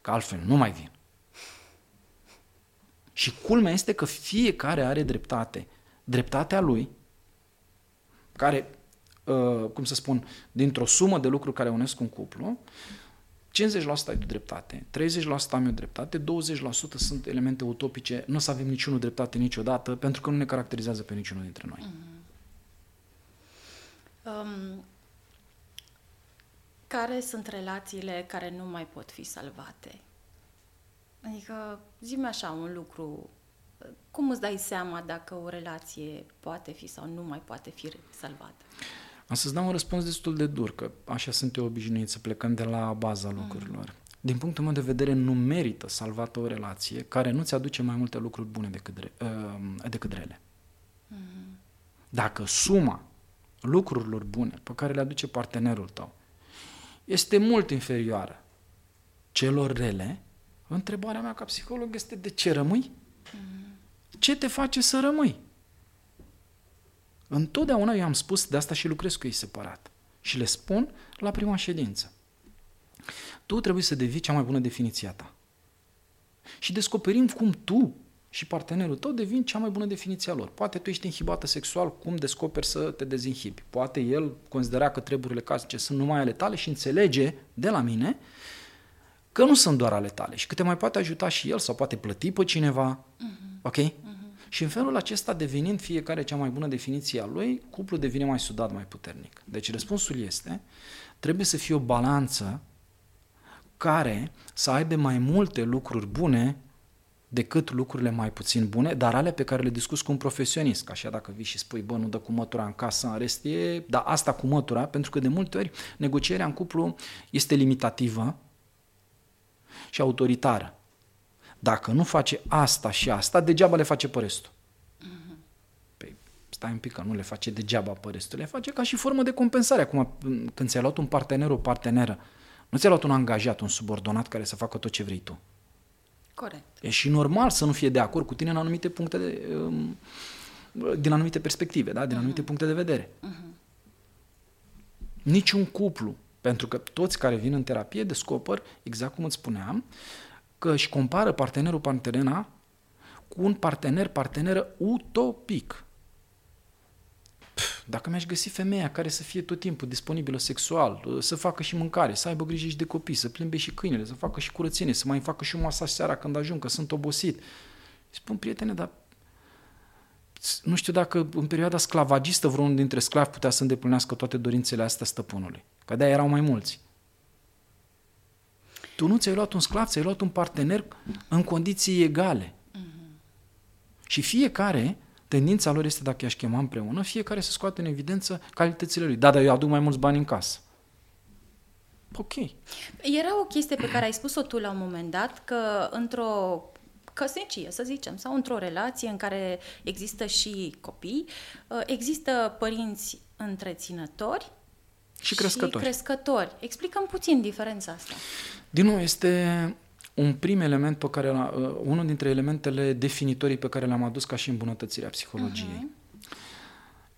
că altfel nu mai vin. Și culmea este că fiecare are dreptate. Dreptatea lui, care, uh, cum să spun, dintr-o sumă de lucruri care unesc un cuplu, 50% ai tu dreptate, 30% am eu dreptate, 20% sunt elemente utopice, nu o să avem niciunul dreptate niciodată, pentru că nu ne caracterizează pe niciunul dintre noi. Mm-hmm. Um, care sunt relațiile care nu mai pot fi salvate? Adică, zi așa un lucru cum îți dai seama dacă o relație poate fi sau nu mai poate fi salvată? Am să-ți dau un răspuns destul de dur, că așa sunt eu obișnuit să plecăm de la baza lucrurilor. Mm. Din punctul meu de vedere, nu merită salvată o relație care nu-ți aduce mai multe lucruri bune decât, re, uh, decât rele. Mm. Dacă suma lucrurilor bune pe care le aduce partenerul tău este mult inferioară celor rele, întrebarea mea ca psiholog este de ce rămâi? Mm. Ce te face să rămâi? Întotdeauna eu am spus, de asta și lucrez cu ei separat. Și le spun la prima ședință. Tu trebuie să devii cea mai bună definiție a ta. Și descoperim cum tu și partenerul tău devin cea mai bună definiție a lor. Poate tu ești inhibată sexual, cum descoperi să te dezinhibi. Poate el considera că treburile casnice sunt numai ale tale și înțelege de la mine că nu sunt doar ale tale și că te mai poate ajuta și el sau poate plăti pe cineva. Uh-huh. Ok? Uh-huh. Și în felul acesta, devenind fiecare cea mai bună definiție a lui, cuplul devine mai sudat, mai puternic. Deci răspunsul este, trebuie să fie o balanță care să aibă mai multe lucruri bune decât lucrurile mai puțin bune, dar ale pe care le discuți cu un profesionist. Ca așa dacă vii și spui, bă, nu dă cu mătura în casă, în rest e, dar asta cu mătura, pentru că de multe ori negocierea în cuplu este limitativă și autoritară. Dacă nu face asta și asta, degeaba le face pe restul. Uh-huh. Păi, stai un pic că nu le face degeaba pe restul, le face ca și formă de compensare. Acum, când ți-ai luat un partener, o parteneră, nu ți-ai luat un angajat, un subordonat care să facă tot ce vrei tu. Corect. E și normal să nu fie de acord cu tine în anumite puncte de, um, din anumite perspective, da? din uh-huh. anumite puncte de vedere. Uh-huh. Niciun cuplu, pentru că toți care vin în terapie descoper, exact cum îți spuneam, că își compară partenerul partenera cu un partener parteneră utopic. Pf, dacă mi-aș găsi femeia care să fie tot timpul disponibilă sexual, să facă și mâncare, să aibă grijă și de copii, să plimbe și câinele, să facă și curățenie, să mai facă și un masaj seara când ajung, că sunt obosit. Spun, prietene, dar nu știu dacă în perioada sclavagistă vreunul dintre sclavi putea să îndeplinească toate dorințele astea stăpânului. Că de erau mai mulți. Tu nu ți-ai luat un sclav, ți-ai luat un partener în condiții egale. Uh-huh. Și fiecare, tendința lor este, dacă i-aș chema împreună, fiecare să scoată în evidență calitățile lui. Da, dar eu aduc mai mulți bani în casă. Ok. Era o chestie pe care ai spus-o tu la un moment dat, că într-o căsnicie, să zicem, sau într-o relație în care există și copii, uh, există părinți întreținători și crescători. Și crescători. Explicăm puțin diferența asta. Din nou, este un prim element pe care, uh, unul dintre elementele definitorii pe care le-am adus ca și îmbunătățirea psihologiei. Uh-huh.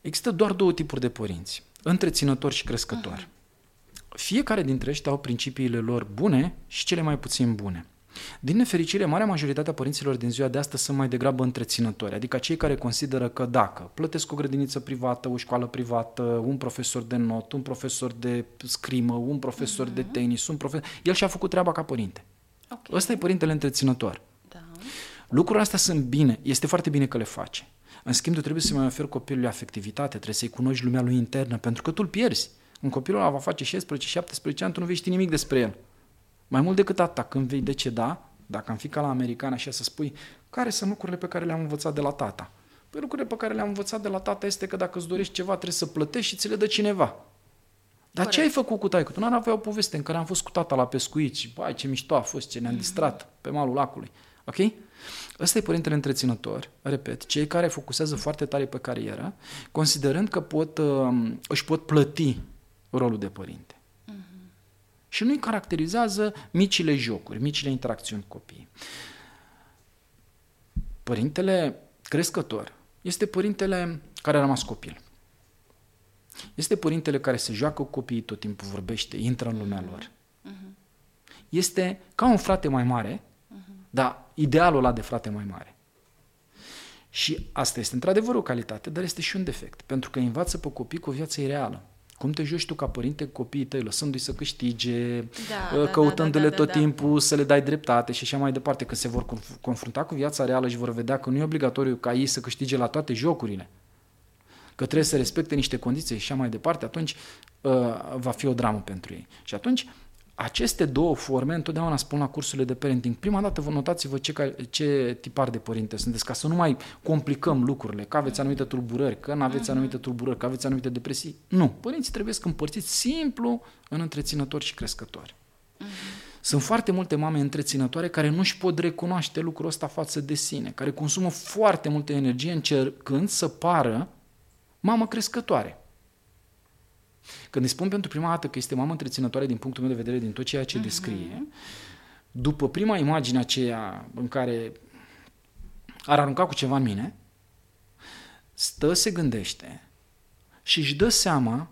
Există doar două tipuri de părinți, întreținători și crescători. Uh-huh. Fiecare dintre ei au principiile lor bune și cele mai puțin bune. Din nefericire, marea majoritate a părinților din ziua de astăzi sunt mai degrabă întreținători, adică cei care consideră că dacă plătesc o grădiniță privată, o școală privată, un profesor de not, un profesor de scrimă, un profesor uh-huh. de mhm. tenis, un profesor... El și-a făcut treaba ca părinte. Okay. Ăsta e părintele întreținător. Da. Lucrurile astea sunt bine, este foarte bine că le face. În schimb, tu trebuie să mai oferi copilului afectivitate, trebuie să-i cunoști lumea lui internă, pentru că tu îl pierzi. Un copil ăla va face 16-17 ani, tu nu vei ști nimic despre el. Mai mult decât atât, când vei deceda, dacă am fi ca la american așa să spui, care sunt lucrurile pe care le-am învățat de la tata? Păi lucrurile pe care le-am învățat de la tata este că dacă îți dorești ceva, trebuie să plătești și ți le dă cineva. Dar Corect. ce ai făcut cu taică? Tu n avea o poveste în care am fost cu tata la pescuit și, bai, ce mișto a fost, ce ne-am mm-hmm. distrat pe malul lacului. Ok? Ăsta e părintele întreținător, repet, cei care focusează foarte tare pe carieră, considerând că pot, uh, își pot plăti rolul de părinte. Și nu-i caracterizează micile jocuri, micile interacțiuni cu copiii. Părintele crescător este părintele care a rămas copil. Este părintele care se joacă cu copiii tot timpul, vorbește, intră în lumea lor. Mhm. Este ca un frate mai mare, mhm. dar idealul ăla de frate mai mare. Și asta este într-adevăr o calitate, dar este și un defect, pentru că învață pe copii cu o viață ireală. Cum te joci tu ca părinte cu copiii tăi, lăsându-i să câștige, da, uh, da căutându-le da, da, da, tot da, timpul da. să le dai dreptate și așa mai departe, că se vor confrunta cu viața reală și vor vedea că nu e obligatoriu ca ei să câștige la toate jocurile, că trebuie să respecte niște condiții și așa mai departe, atunci uh, va fi o dramă pentru ei. Și atunci aceste două forme, întotdeauna spun la cursurile de parenting, prima dată vă notați-vă ce, ce tipar de părinte sunteți, ca să nu mai complicăm lucrurile, că aveți anumite tulburări, că nu aveți mhm. anumite tulburări, că aveți anumite depresii. Nu, părinții trebuie să împărțiți simplu în întreținători și crescători. Uh-huh. Sunt foarte multe mame întreținătoare care nu își pot recunoaște lucrul ăsta față de sine, care consumă foarte multă energie încercând să pară mamă crescătoare. Când îi spun pentru prima dată că este mamă întreținătoare din punctul meu de vedere din tot ceea ce uh-huh. descrie, după prima imagine aceea în care ar arunca cu ceva în mine, stă, se gândește și își dă seama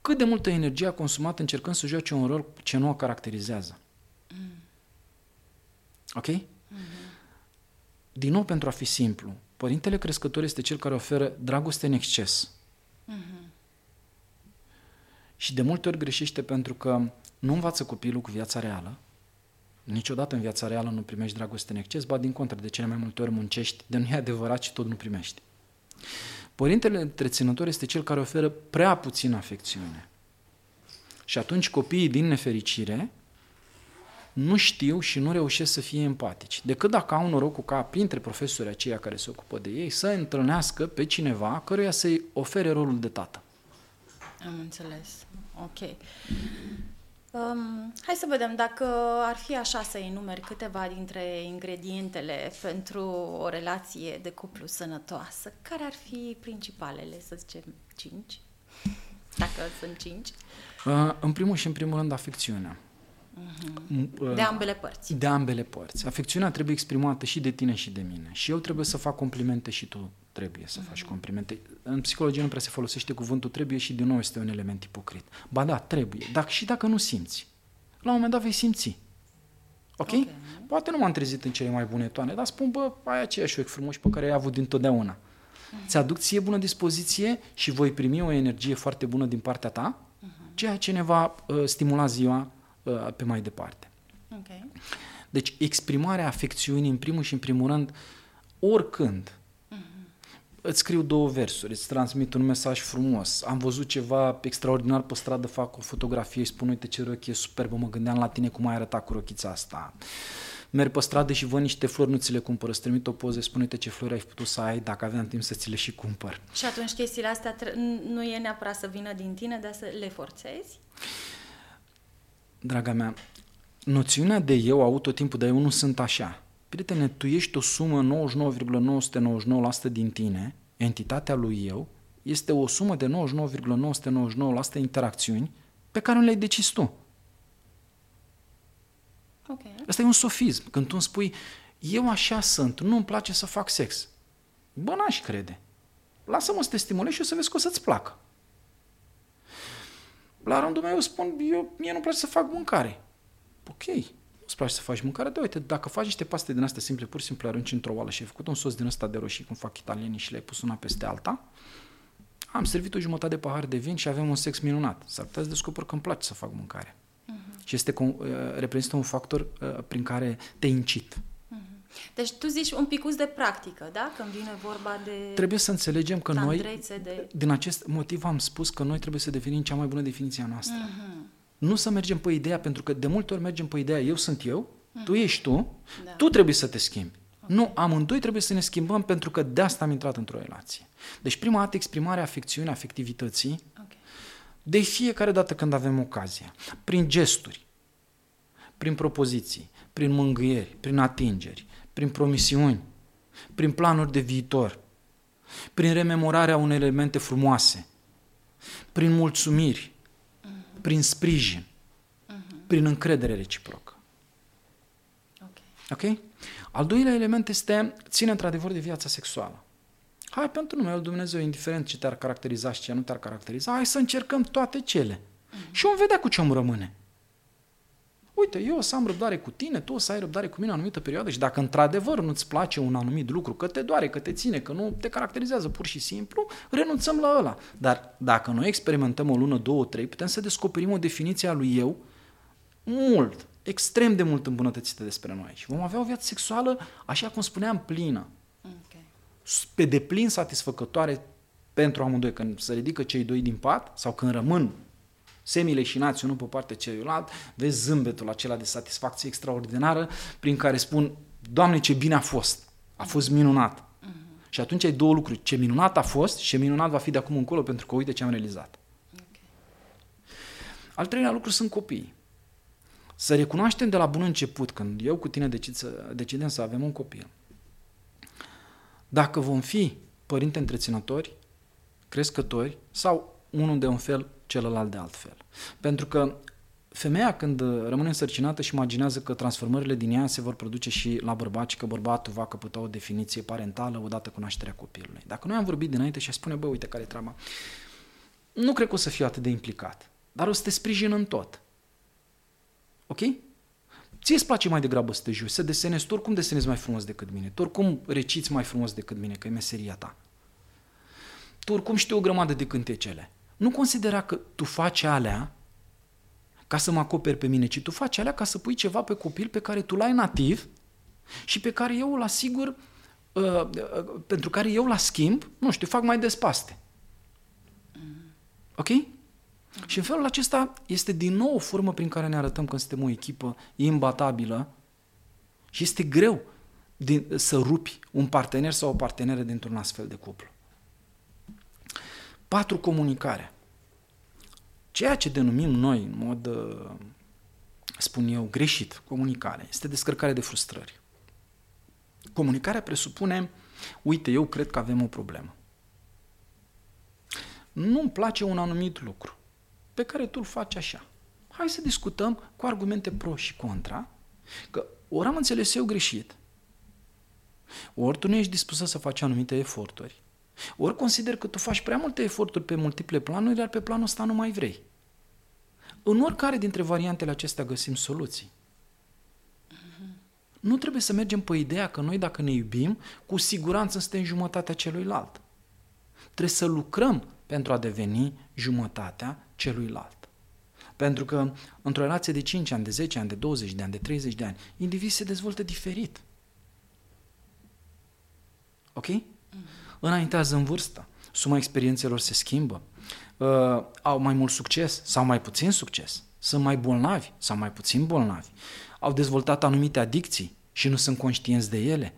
cât de multă energie a consumat încercând să joace un rol ce nu o caracterizează. Mm. Ok? Mm-hmm. Din nou, pentru a fi simplu, părintele crescător este cel care oferă dragoste în exces. Mm-hmm. Și de multe ori greșește pentru că nu învață copilul cu viața reală, niciodată în viața reală nu primești dragoste în exces, ba din contră, de cele mai multe ori muncești, de nu e adevărat și tot nu primești. Părintele întreținător este cel care oferă prea puțină afecțiune. Și atunci copiii din nefericire nu știu și nu reușesc să fie empatici, decât dacă au norocul ca printre profesorii aceia care se ocupă de ei să întâlnească pe cineva căruia să-i ofere rolul de tată. Am înțeles. Ok. Um, hai să vedem dacă ar fi așa să enumeri câteva dintre ingredientele pentru o relație de cuplu sănătoasă. Care ar fi principalele, să zicem, cinci? Dacă sunt cinci. Uh, în primul și în primul rând, afecțiunea. Uh-huh. De ambele părți. De ambele părți. Afecțiunea trebuie exprimată și de tine și de mine. Și eu trebuie să fac complimente și tu trebuie să faci uh-huh. complimente. În psihologie nu prea se folosește cuvântul trebuie și din nou este un element ipocrit. Ba da, trebuie. Dacă, și dacă nu simți. La un moment dat vei simți. Ok? okay. Poate nu m-am trezit în cele mai bune toane, dar spun, bă, ai aceiași ochi frumoși pe care ai avut dintotdeauna. Uh-huh. Ți-aduc ție bună dispoziție și voi primi o energie foarte bună din partea ta, uh-huh. ceea ce ne va uh, stimula ziua uh, pe mai departe. Okay. Deci exprimarea afecțiunii în primul și în primul rând, oricând, îți scriu două versuri, îți transmit un mesaj frumos. Am văzut ceva extraordinar pe stradă, fac o fotografie și spun, uite ce rochie superbă, mă gândeam la tine cum ai arătat cu rochița asta. Merg pe stradă și văd niște flori, nu ți le cumpăr, îți trimit o poză, spun, uite ce flori ai putut să ai, dacă aveam timp să ți le și cumpăr. Și atunci chestiile astea nu e neapărat să vină din tine, dar să le forțezi? Draga mea, noțiunea de eu au tot timpul, dar eu nu sunt așa. Prietene, tu ești o sumă 99,999% din tine, entitatea lui eu, este o sumă de 99,999% interacțiuni pe care nu le-ai decis tu. Okay. Asta e un sofism. Când tu îmi spui, eu așa sunt, nu îmi place să fac sex. Bă, n-aș crede. Lasă-mă să te stimulezi și o să vezi că o să-ți placă. La rândul meu eu spun, eu, mie nu-mi place să fac mâncare. Ok, îți place să faci mâncare, da, uite, dacă faci niște paste din astea simple, pur și simplu arunci într-o oală și ai făcut un sos din ăsta de roșii, cum fac italienii și le-ai pus una peste alta, am servit o jumătate de pahar de vin și avem un sex minunat. S-ar putea să descoper că îmi place să fac mâncare. Uh-huh. Și este, uh, reprezintă un factor uh, prin care te incit. Uh-huh. Deci tu zici un picuț de practică, da? Când vine vorba de... Trebuie să înțelegem că noi, de... din acest motiv am spus că noi trebuie să devenim cea mai bună definiție a noastră. Uh-huh. Nu să mergem pe ideea, pentru că de multe ori mergem pe ideea eu sunt eu, mm. tu ești tu, da. tu trebuie să te schimbi. Okay. Nu, amândoi trebuie să ne schimbăm pentru că de asta am intrat într-o relație. Deci prima dată exprimarea afecțiunii, afectivității, okay. de fiecare dată când avem ocazia, prin gesturi, prin propoziții, prin mângâieri, prin atingeri, prin promisiuni, prin planuri de viitor, prin rememorarea unei elemente frumoase, prin mulțumiri, prin sprijin, uh-huh. prin încredere reciprocă. Okay. ok? Al doilea element este, ține într-adevăr de viața sexuală. Hai, pentru numele Dumnezeu, indiferent ce te-ar caracteriza și ce nu te-ar caracteriza, hai să încercăm toate cele. Uh-huh. Și vom vedea cu ce îmi rămâne uite, eu o să am răbdare cu tine, tu o să ai răbdare cu mine o anumită perioadă și dacă într-adevăr nu-ți place un anumit lucru, că te doare, că te ține, că nu te caracterizează pur și simplu, renunțăm la ăla. Dar dacă noi experimentăm o lună, două, trei, putem să descoperim o definiție a lui eu mult, extrem de mult îmbunătățită despre noi și vom avea o viață sexuală, așa cum spuneam, plină. Okay. Pe deplin satisfăcătoare pentru amândoi, când se ridică cei doi din pat sau când rămân semi-leșinați unul pe partea celuilalt, vezi zâmbetul acela de satisfacție extraordinară prin care spun, Doamne, ce bine a fost, a fost minunat. Uh-huh. Și atunci ai două lucruri, ce minunat a fost și ce minunat va fi de acum încolo pentru că uite ce am realizat. Okay. Al treilea lucru sunt copiii. Să recunoaștem de la bun început, când eu cu tine decid să, decidem să avem un copil, dacă vom fi părinte întreținători, crescători sau unul de un fel, celălalt de altfel. Pentru că femeia când rămâne însărcinată și imaginează că transformările din ea se vor produce și la bărbat și că bărbatul va căpăta o definiție parentală odată cu nașterea copilului. Dacă noi am vorbit dinainte și spune, bă, uite care e treaba, nu cred că o să fiu atât de implicat, dar o să te sprijin în tot. Ok? Ție îți place mai degrabă să te joci, să desenezi, tu oricum desenezi mai frumos decât mine, tu oricum reciți mai frumos decât mine, că e meseria ta. Tu oricum știi o grămadă de cântecele. Nu considera că tu faci alea ca să mă acoperi pe mine, ci tu faci alea ca să pui ceva pe copil pe care tu l-ai nativ și pe care eu îl asigur, uh, uh, pentru care eu la schimb, nu știu, fac mai despaste. Ok? Și în felul acesta este din nou o formă prin care ne arătăm că suntem o echipă imbatabilă și este greu din, să rupi un partener sau o parteneră dintr-un astfel de cuplu. Patru, comunicare. Ceea ce denumim noi, în mod, uh, spun eu, greșit, comunicare, este descărcare de frustrări. Comunicarea presupune, uite, eu cred că avem o problemă. Nu-mi place un anumit lucru pe care tu îl faci așa. Hai să discutăm cu argumente pro și contra, că ori am înțeles eu greșit, ori tu nu ești dispusă să faci anumite eforturi, ori consider că tu faci prea multe eforturi pe multiple planuri, iar pe planul ăsta nu mai vrei. În oricare dintre variantele acestea găsim soluții. Nu trebuie să mergem pe ideea că noi, dacă ne iubim, cu siguranță suntem jumătatea celuilalt. Trebuie să lucrăm pentru a deveni jumătatea celuilalt. Pentru că într-o relație de 5 ani, de 10 ani, de 20 de ani, de 30 de ani, indivizii se dezvoltă diferit. Ok? Mm-hmm. Înaintează în vârstă, suma experiențelor se schimbă, uh, au mai mult succes sau mai puțin succes, sunt mai bolnavi sau mai puțin bolnavi, au dezvoltat anumite adicții și nu sunt conștienți de ele.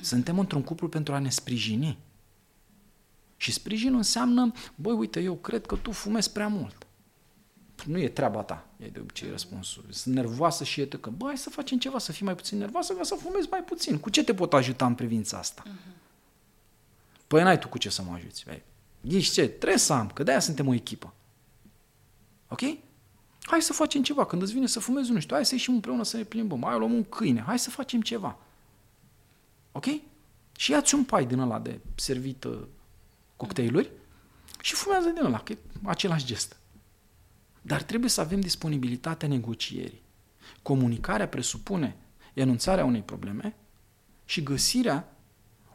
Suntem într-un cuplu pentru a ne sprijini. Și sprijinul înseamnă, băi, uite, eu cred că tu fumezi prea mult. Nu e treaba ta, e de obicei răspunsul. Sunt nervoasă și e că, băi, să facem ceva, să fii mai puțin nervoasă ca să fumezi mai puțin. Cu ce te pot ajuta în privința asta? Uh-huh. Păi n-ai tu cu ce să mă ajuți. Băi. Ești ce? Trebuie să am, că de-aia suntem o echipă. Ok? Hai să facem ceva. Când îți vine să fumezi, nu știu, hai să ieșim împreună să ne plimbăm. Hai, luăm un câine. Hai să facem ceva. Ok? Și ia-ți un pai din ăla de servit uh, cocktailuri și fumează din ăla, că e același gest. Dar trebuie să avem disponibilitatea negocierii. Comunicarea presupune enunțarea unei probleme și găsirea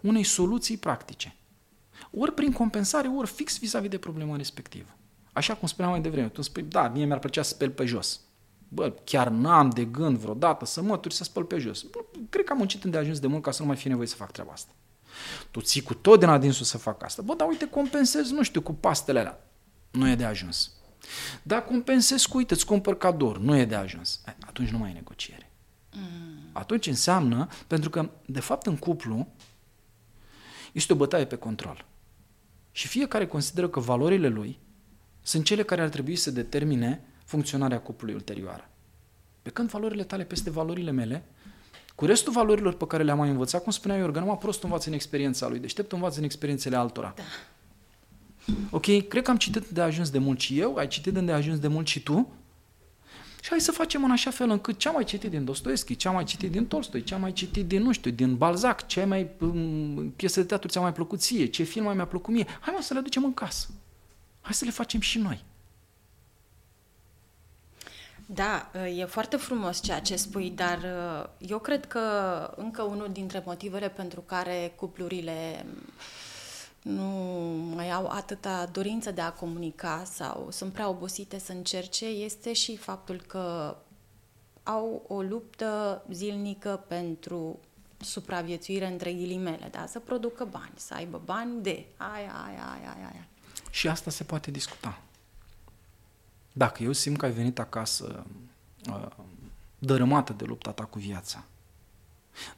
unei soluții practice. Ori prin compensare, ori fix vis-a-vis de problema respectivă. Așa cum spuneam mai devreme, tu spui, da, mie mi-ar plăcea să speli pe jos. Bă, chiar n-am de gând vreodată să mături să spăl pe jos. Bă, cred că am muncit îndeajuns de mult ca să nu mai fie nevoie să fac treaba asta. Tu ții cu tot din adinsul să fac asta. Bă, dar uite, compensez, nu știu, cu pastele alea. Nu e de ajuns. Dar compensez cu, uite, îți cumpăr cador. Nu e de ajuns. Atunci nu mai e negociere. Mm. Atunci înseamnă, pentru că, de fapt, în cuplu este o bătaie pe control. Și fiecare consideră că valorile lui sunt cele care ar trebui să determine funcționarea cuplului ulterioară. Pe când valorile tale peste valorile mele cu restul valorilor pe care le-am mai învățat, cum spunea Iorga, numai prost învață în experiența lui, deștept învață în experiențele altora. Da. Ok, cred că am citit de ajuns de mult și eu, ai citit de ajuns de mult și tu, și hai să facem în așa fel încât ce am mai citit din Dostoevski, ce am mai citit din Tolstoi, ce am mai citit din, nu știu, din Balzac, ce mai um, piesă de teatru ți-a mai plăcut ție, ce film mai mi-a plăcut mie, hai mă să le aducem în casă. Hai să le facem și noi. Da, e foarte frumos ceea ce spui, dar uh, eu cred că încă unul dintre motivele pentru care cuplurile nu mai au atâta dorință de a comunica sau sunt prea obosite să încerce este și faptul că au o luptă zilnică pentru supraviețuire între ghilimele, da? să producă bani, să aibă bani de aia, aia, aia, aia. Și asta se poate discuta. Dacă eu simt că ai venit acasă uh, dărâmată de lupta ta cu viața,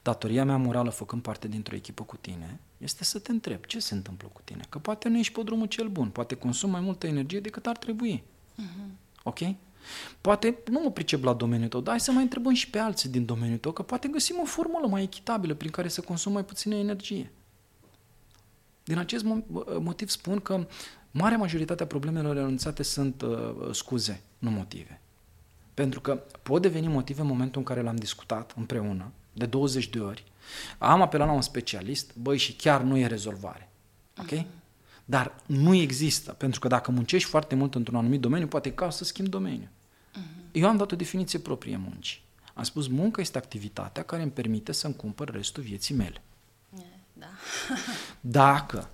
datoria mea morală făcând parte dintr-o echipă cu tine este să te întreb ce se întâmplă cu tine. Că poate nu ești pe drumul cel bun, poate consum mai multă energie decât ar trebui. Uh-huh. Ok? Poate nu mă pricep la domeniul tău, dar hai să mai întrebăm și pe alții din domeniul tău, că poate găsim o formulă mai echitabilă prin care să consum mai puțină energie. Din acest motiv spun că marea majoritate a problemelor renunțate sunt uh, scuze, nu motive. Pentru că pot deveni motive în momentul în care l-am discutat împreună, de 20 de ori, am apelat la un specialist, băi, și chiar nu e rezolvare. Ok? Uh-huh. Dar nu există, pentru că dacă muncești foarte mult într-un anumit domeniu, poate ca să schimbi domeniu. Uh-huh. Eu am dat o definiție proprie muncii. Am spus, munca este activitatea care îmi permite să-mi cumpăr restul vieții mele. Da. Dacă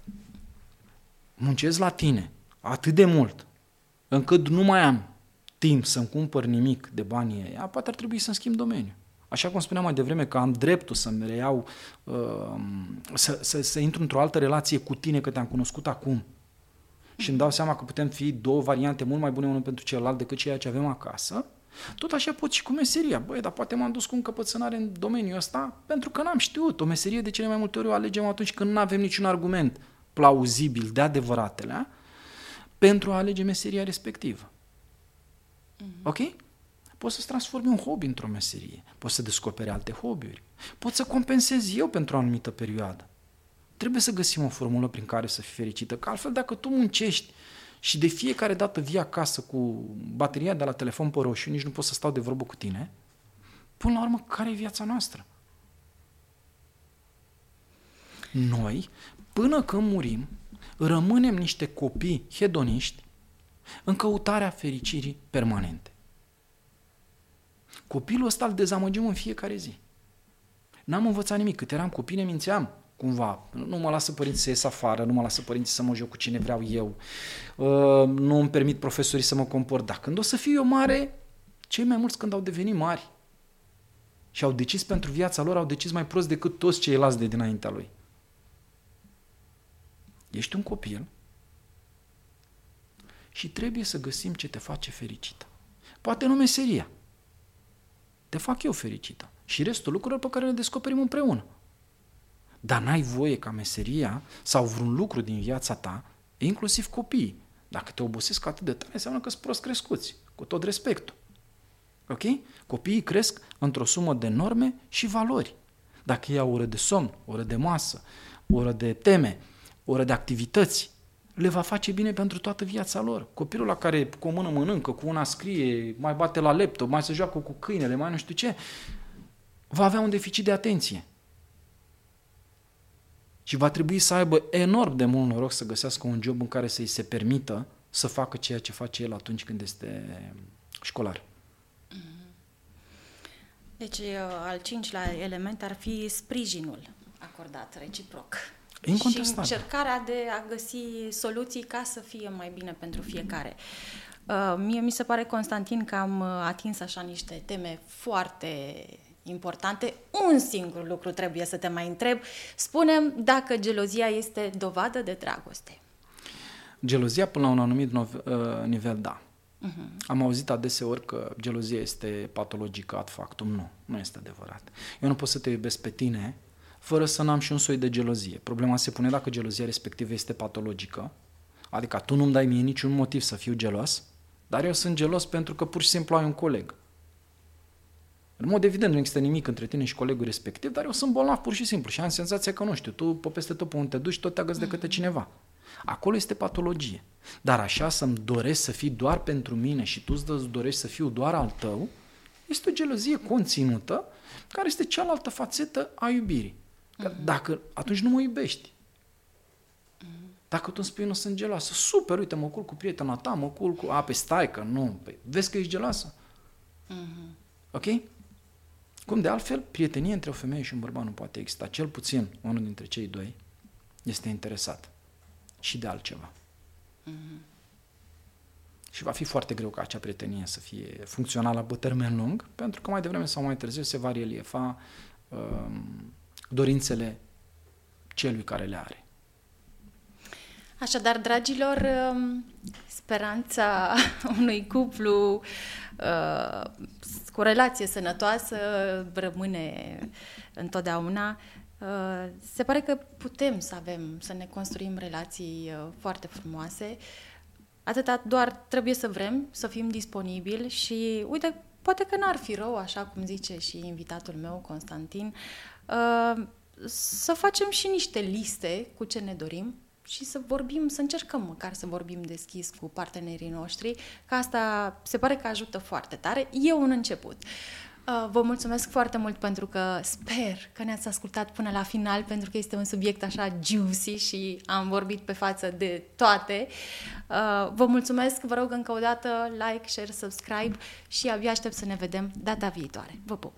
muncesc la tine atât de mult, încât nu mai am timp să-mi cumpăr nimic de banii ăia, poate ar trebui să-mi schimb domeniu. Așa cum spuneam mai devreme că am dreptul să-mi reiau, uh, să, să, să intru într-o altă relație cu tine că te-am cunoscut acum și îmi dau seama că putem fi două variante mult mai bune unul pentru celălalt decât ceea ce avem acasă, tot așa pot și cu meseria. Băi, dar poate m-am dus cu încăpățânare în domeniul ăsta pentru că n-am știut. O meserie de cele mai multe ori o alegem atunci când nu avem niciun argument plauzibil de adevăratele pentru a alege meseria respectivă. Mm-hmm. Ok? Poți să-ți transformi un hobby într-o meserie. Poți să descoperi alte hobby-uri. Poți să compensezi eu pentru o anumită perioadă. Trebuie să găsim o formulă prin care să fii fericită, că altfel dacă tu muncești și de fiecare dată vii acasă cu bateria de la telefon pe roșu, nici nu pot să stau de vorbă cu tine, până la urmă, care e viața noastră? Noi, până când murim, rămânem niște copii hedoniști în căutarea fericirii permanente. Copilul ăsta îl dezamăgim în fiecare zi. N-am învățat nimic. Cât eram copii ne mințeam cumva. Nu mă lasă părinții să ies afară, nu mă lasă părinții să mă joc cu cine vreau eu, uh, nu îmi permit profesorii să mă comport. Dar când o să fiu eu mare, cei mai mulți când au devenit mari și au decis pentru viața lor, au decis mai prost decât toți ceilalți de dinaintea lui. Ești un copil și trebuie să găsim ce te face fericită. Poate nu meseria. Te fac eu fericită. Și restul lucrurilor pe care le descoperim împreună. Dar n-ai voie ca meseria sau vreun lucru din viața ta, inclusiv copiii, dacă te obosesc atât de tare, înseamnă că sunt prost crescuți, cu tot respectul. Ok? Copiii cresc într-o sumă de norme și valori. Dacă iau o oră de somn, o oră de masă, o oră de teme, o oră de activități, le va face bine pentru toată viața lor. Copilul la care cu o mână mănâncă, cu una scrie, mai bate la laptop, mai se joacă cu câinele, mai nu știu ce, va avea un deficit de atenție. Și va trebui să aibă enorm de mult noroc să găsească un job în care să-i se permită să facă ceea ce face el atunci când este școlar. Deci, uh, al cincilea element ar fi sprijinul acordat reciproc. Incontestabil. Și încercarea de a găsi soluții ca să fie mai bine pentru fiecare. Uh, mie mi se pare, Constantin, că am uh, atins așa niște teme foarte importante. Un singur lucru trebuie să te mai întreb. Spunem dacă gelozia este dovadă de dragoste. Gelozia până la un anumit uh, nivel, da. Uh-huh. Am auzit adeseori că gelozia este patologică ad factum. Nu, nu este adevărat. Eu nu pot să te iubesc pe tine fără să n-am și un soi de gelozie. Problema se pune dacă gelozia respectivă este patologică, adică tu nu-mi dai mie niciun motiv să fiu gelos, dar eu sunt gelos pentru că pur și simplu ai un coleg. În mod evident nu există nimic între tine și colegul respectiv, dar eu sunt bolnav pur și simplu și am senzația că, nu știu, tu pe peste tot pe unde te duci, tot te agăți de către mm. cineva. Acolo este patologie. Dar așa să-mi doresc să fii doar pentru mine și tu îți dorești să fiu doar al tău, este o gelozie conținută care este cealaltă fațetă a iubirii. Că mm-hmm. dacă, atunci nu mă iubești. Mm-hmm. Dacă tu îmi spui nu sunt geloasă, super, uite, mă culc cu prietena ta, mă culc cu... A, pe stai că nu, păi, vezi că ești geloasă. Mm-hmm. Ok? Cum de altfel, prietenie între o femeie și un bărbat nu poate exista. Cel puțin unul dintre cei doi este interesat și de altceva. Mm-hmm. Și va fi foarte greu ca acea prietenie să fie funcțională pe termen lung, pentru că mai devreme sau mai târziu se va reliefa um, dorințele celui care le are. Așadar, dragilor, um, speranța unui cuplu uh, cu relație sănătoasă rămâne întotdeauna. Uh, se pare că putem să avem, să ne construim relații uh, foarte frumoase. Atâta doar trebuie să vrem, să fim disponibili și, uite, poate că n-ar fi rău, așa cum zice și invitatul meu, Constantin, să facem și niște liste cu ce ne dorim, și să vorbim, să încercăm măcar să vorbim deschis cu partenerii noștri, că asta se pare că ajută foarte tare. E un început. Uh, vă mulțumesc foarte mult pentru că sper că ne-ați ascultat până la final, pentru că este un subiect așa juicy și am vorbit pe față de toate. Uh, vă mulțumesc, vă rog încă o dată like, share, subscribe și abia aștept să ne vedem data viitoare. Vă pup!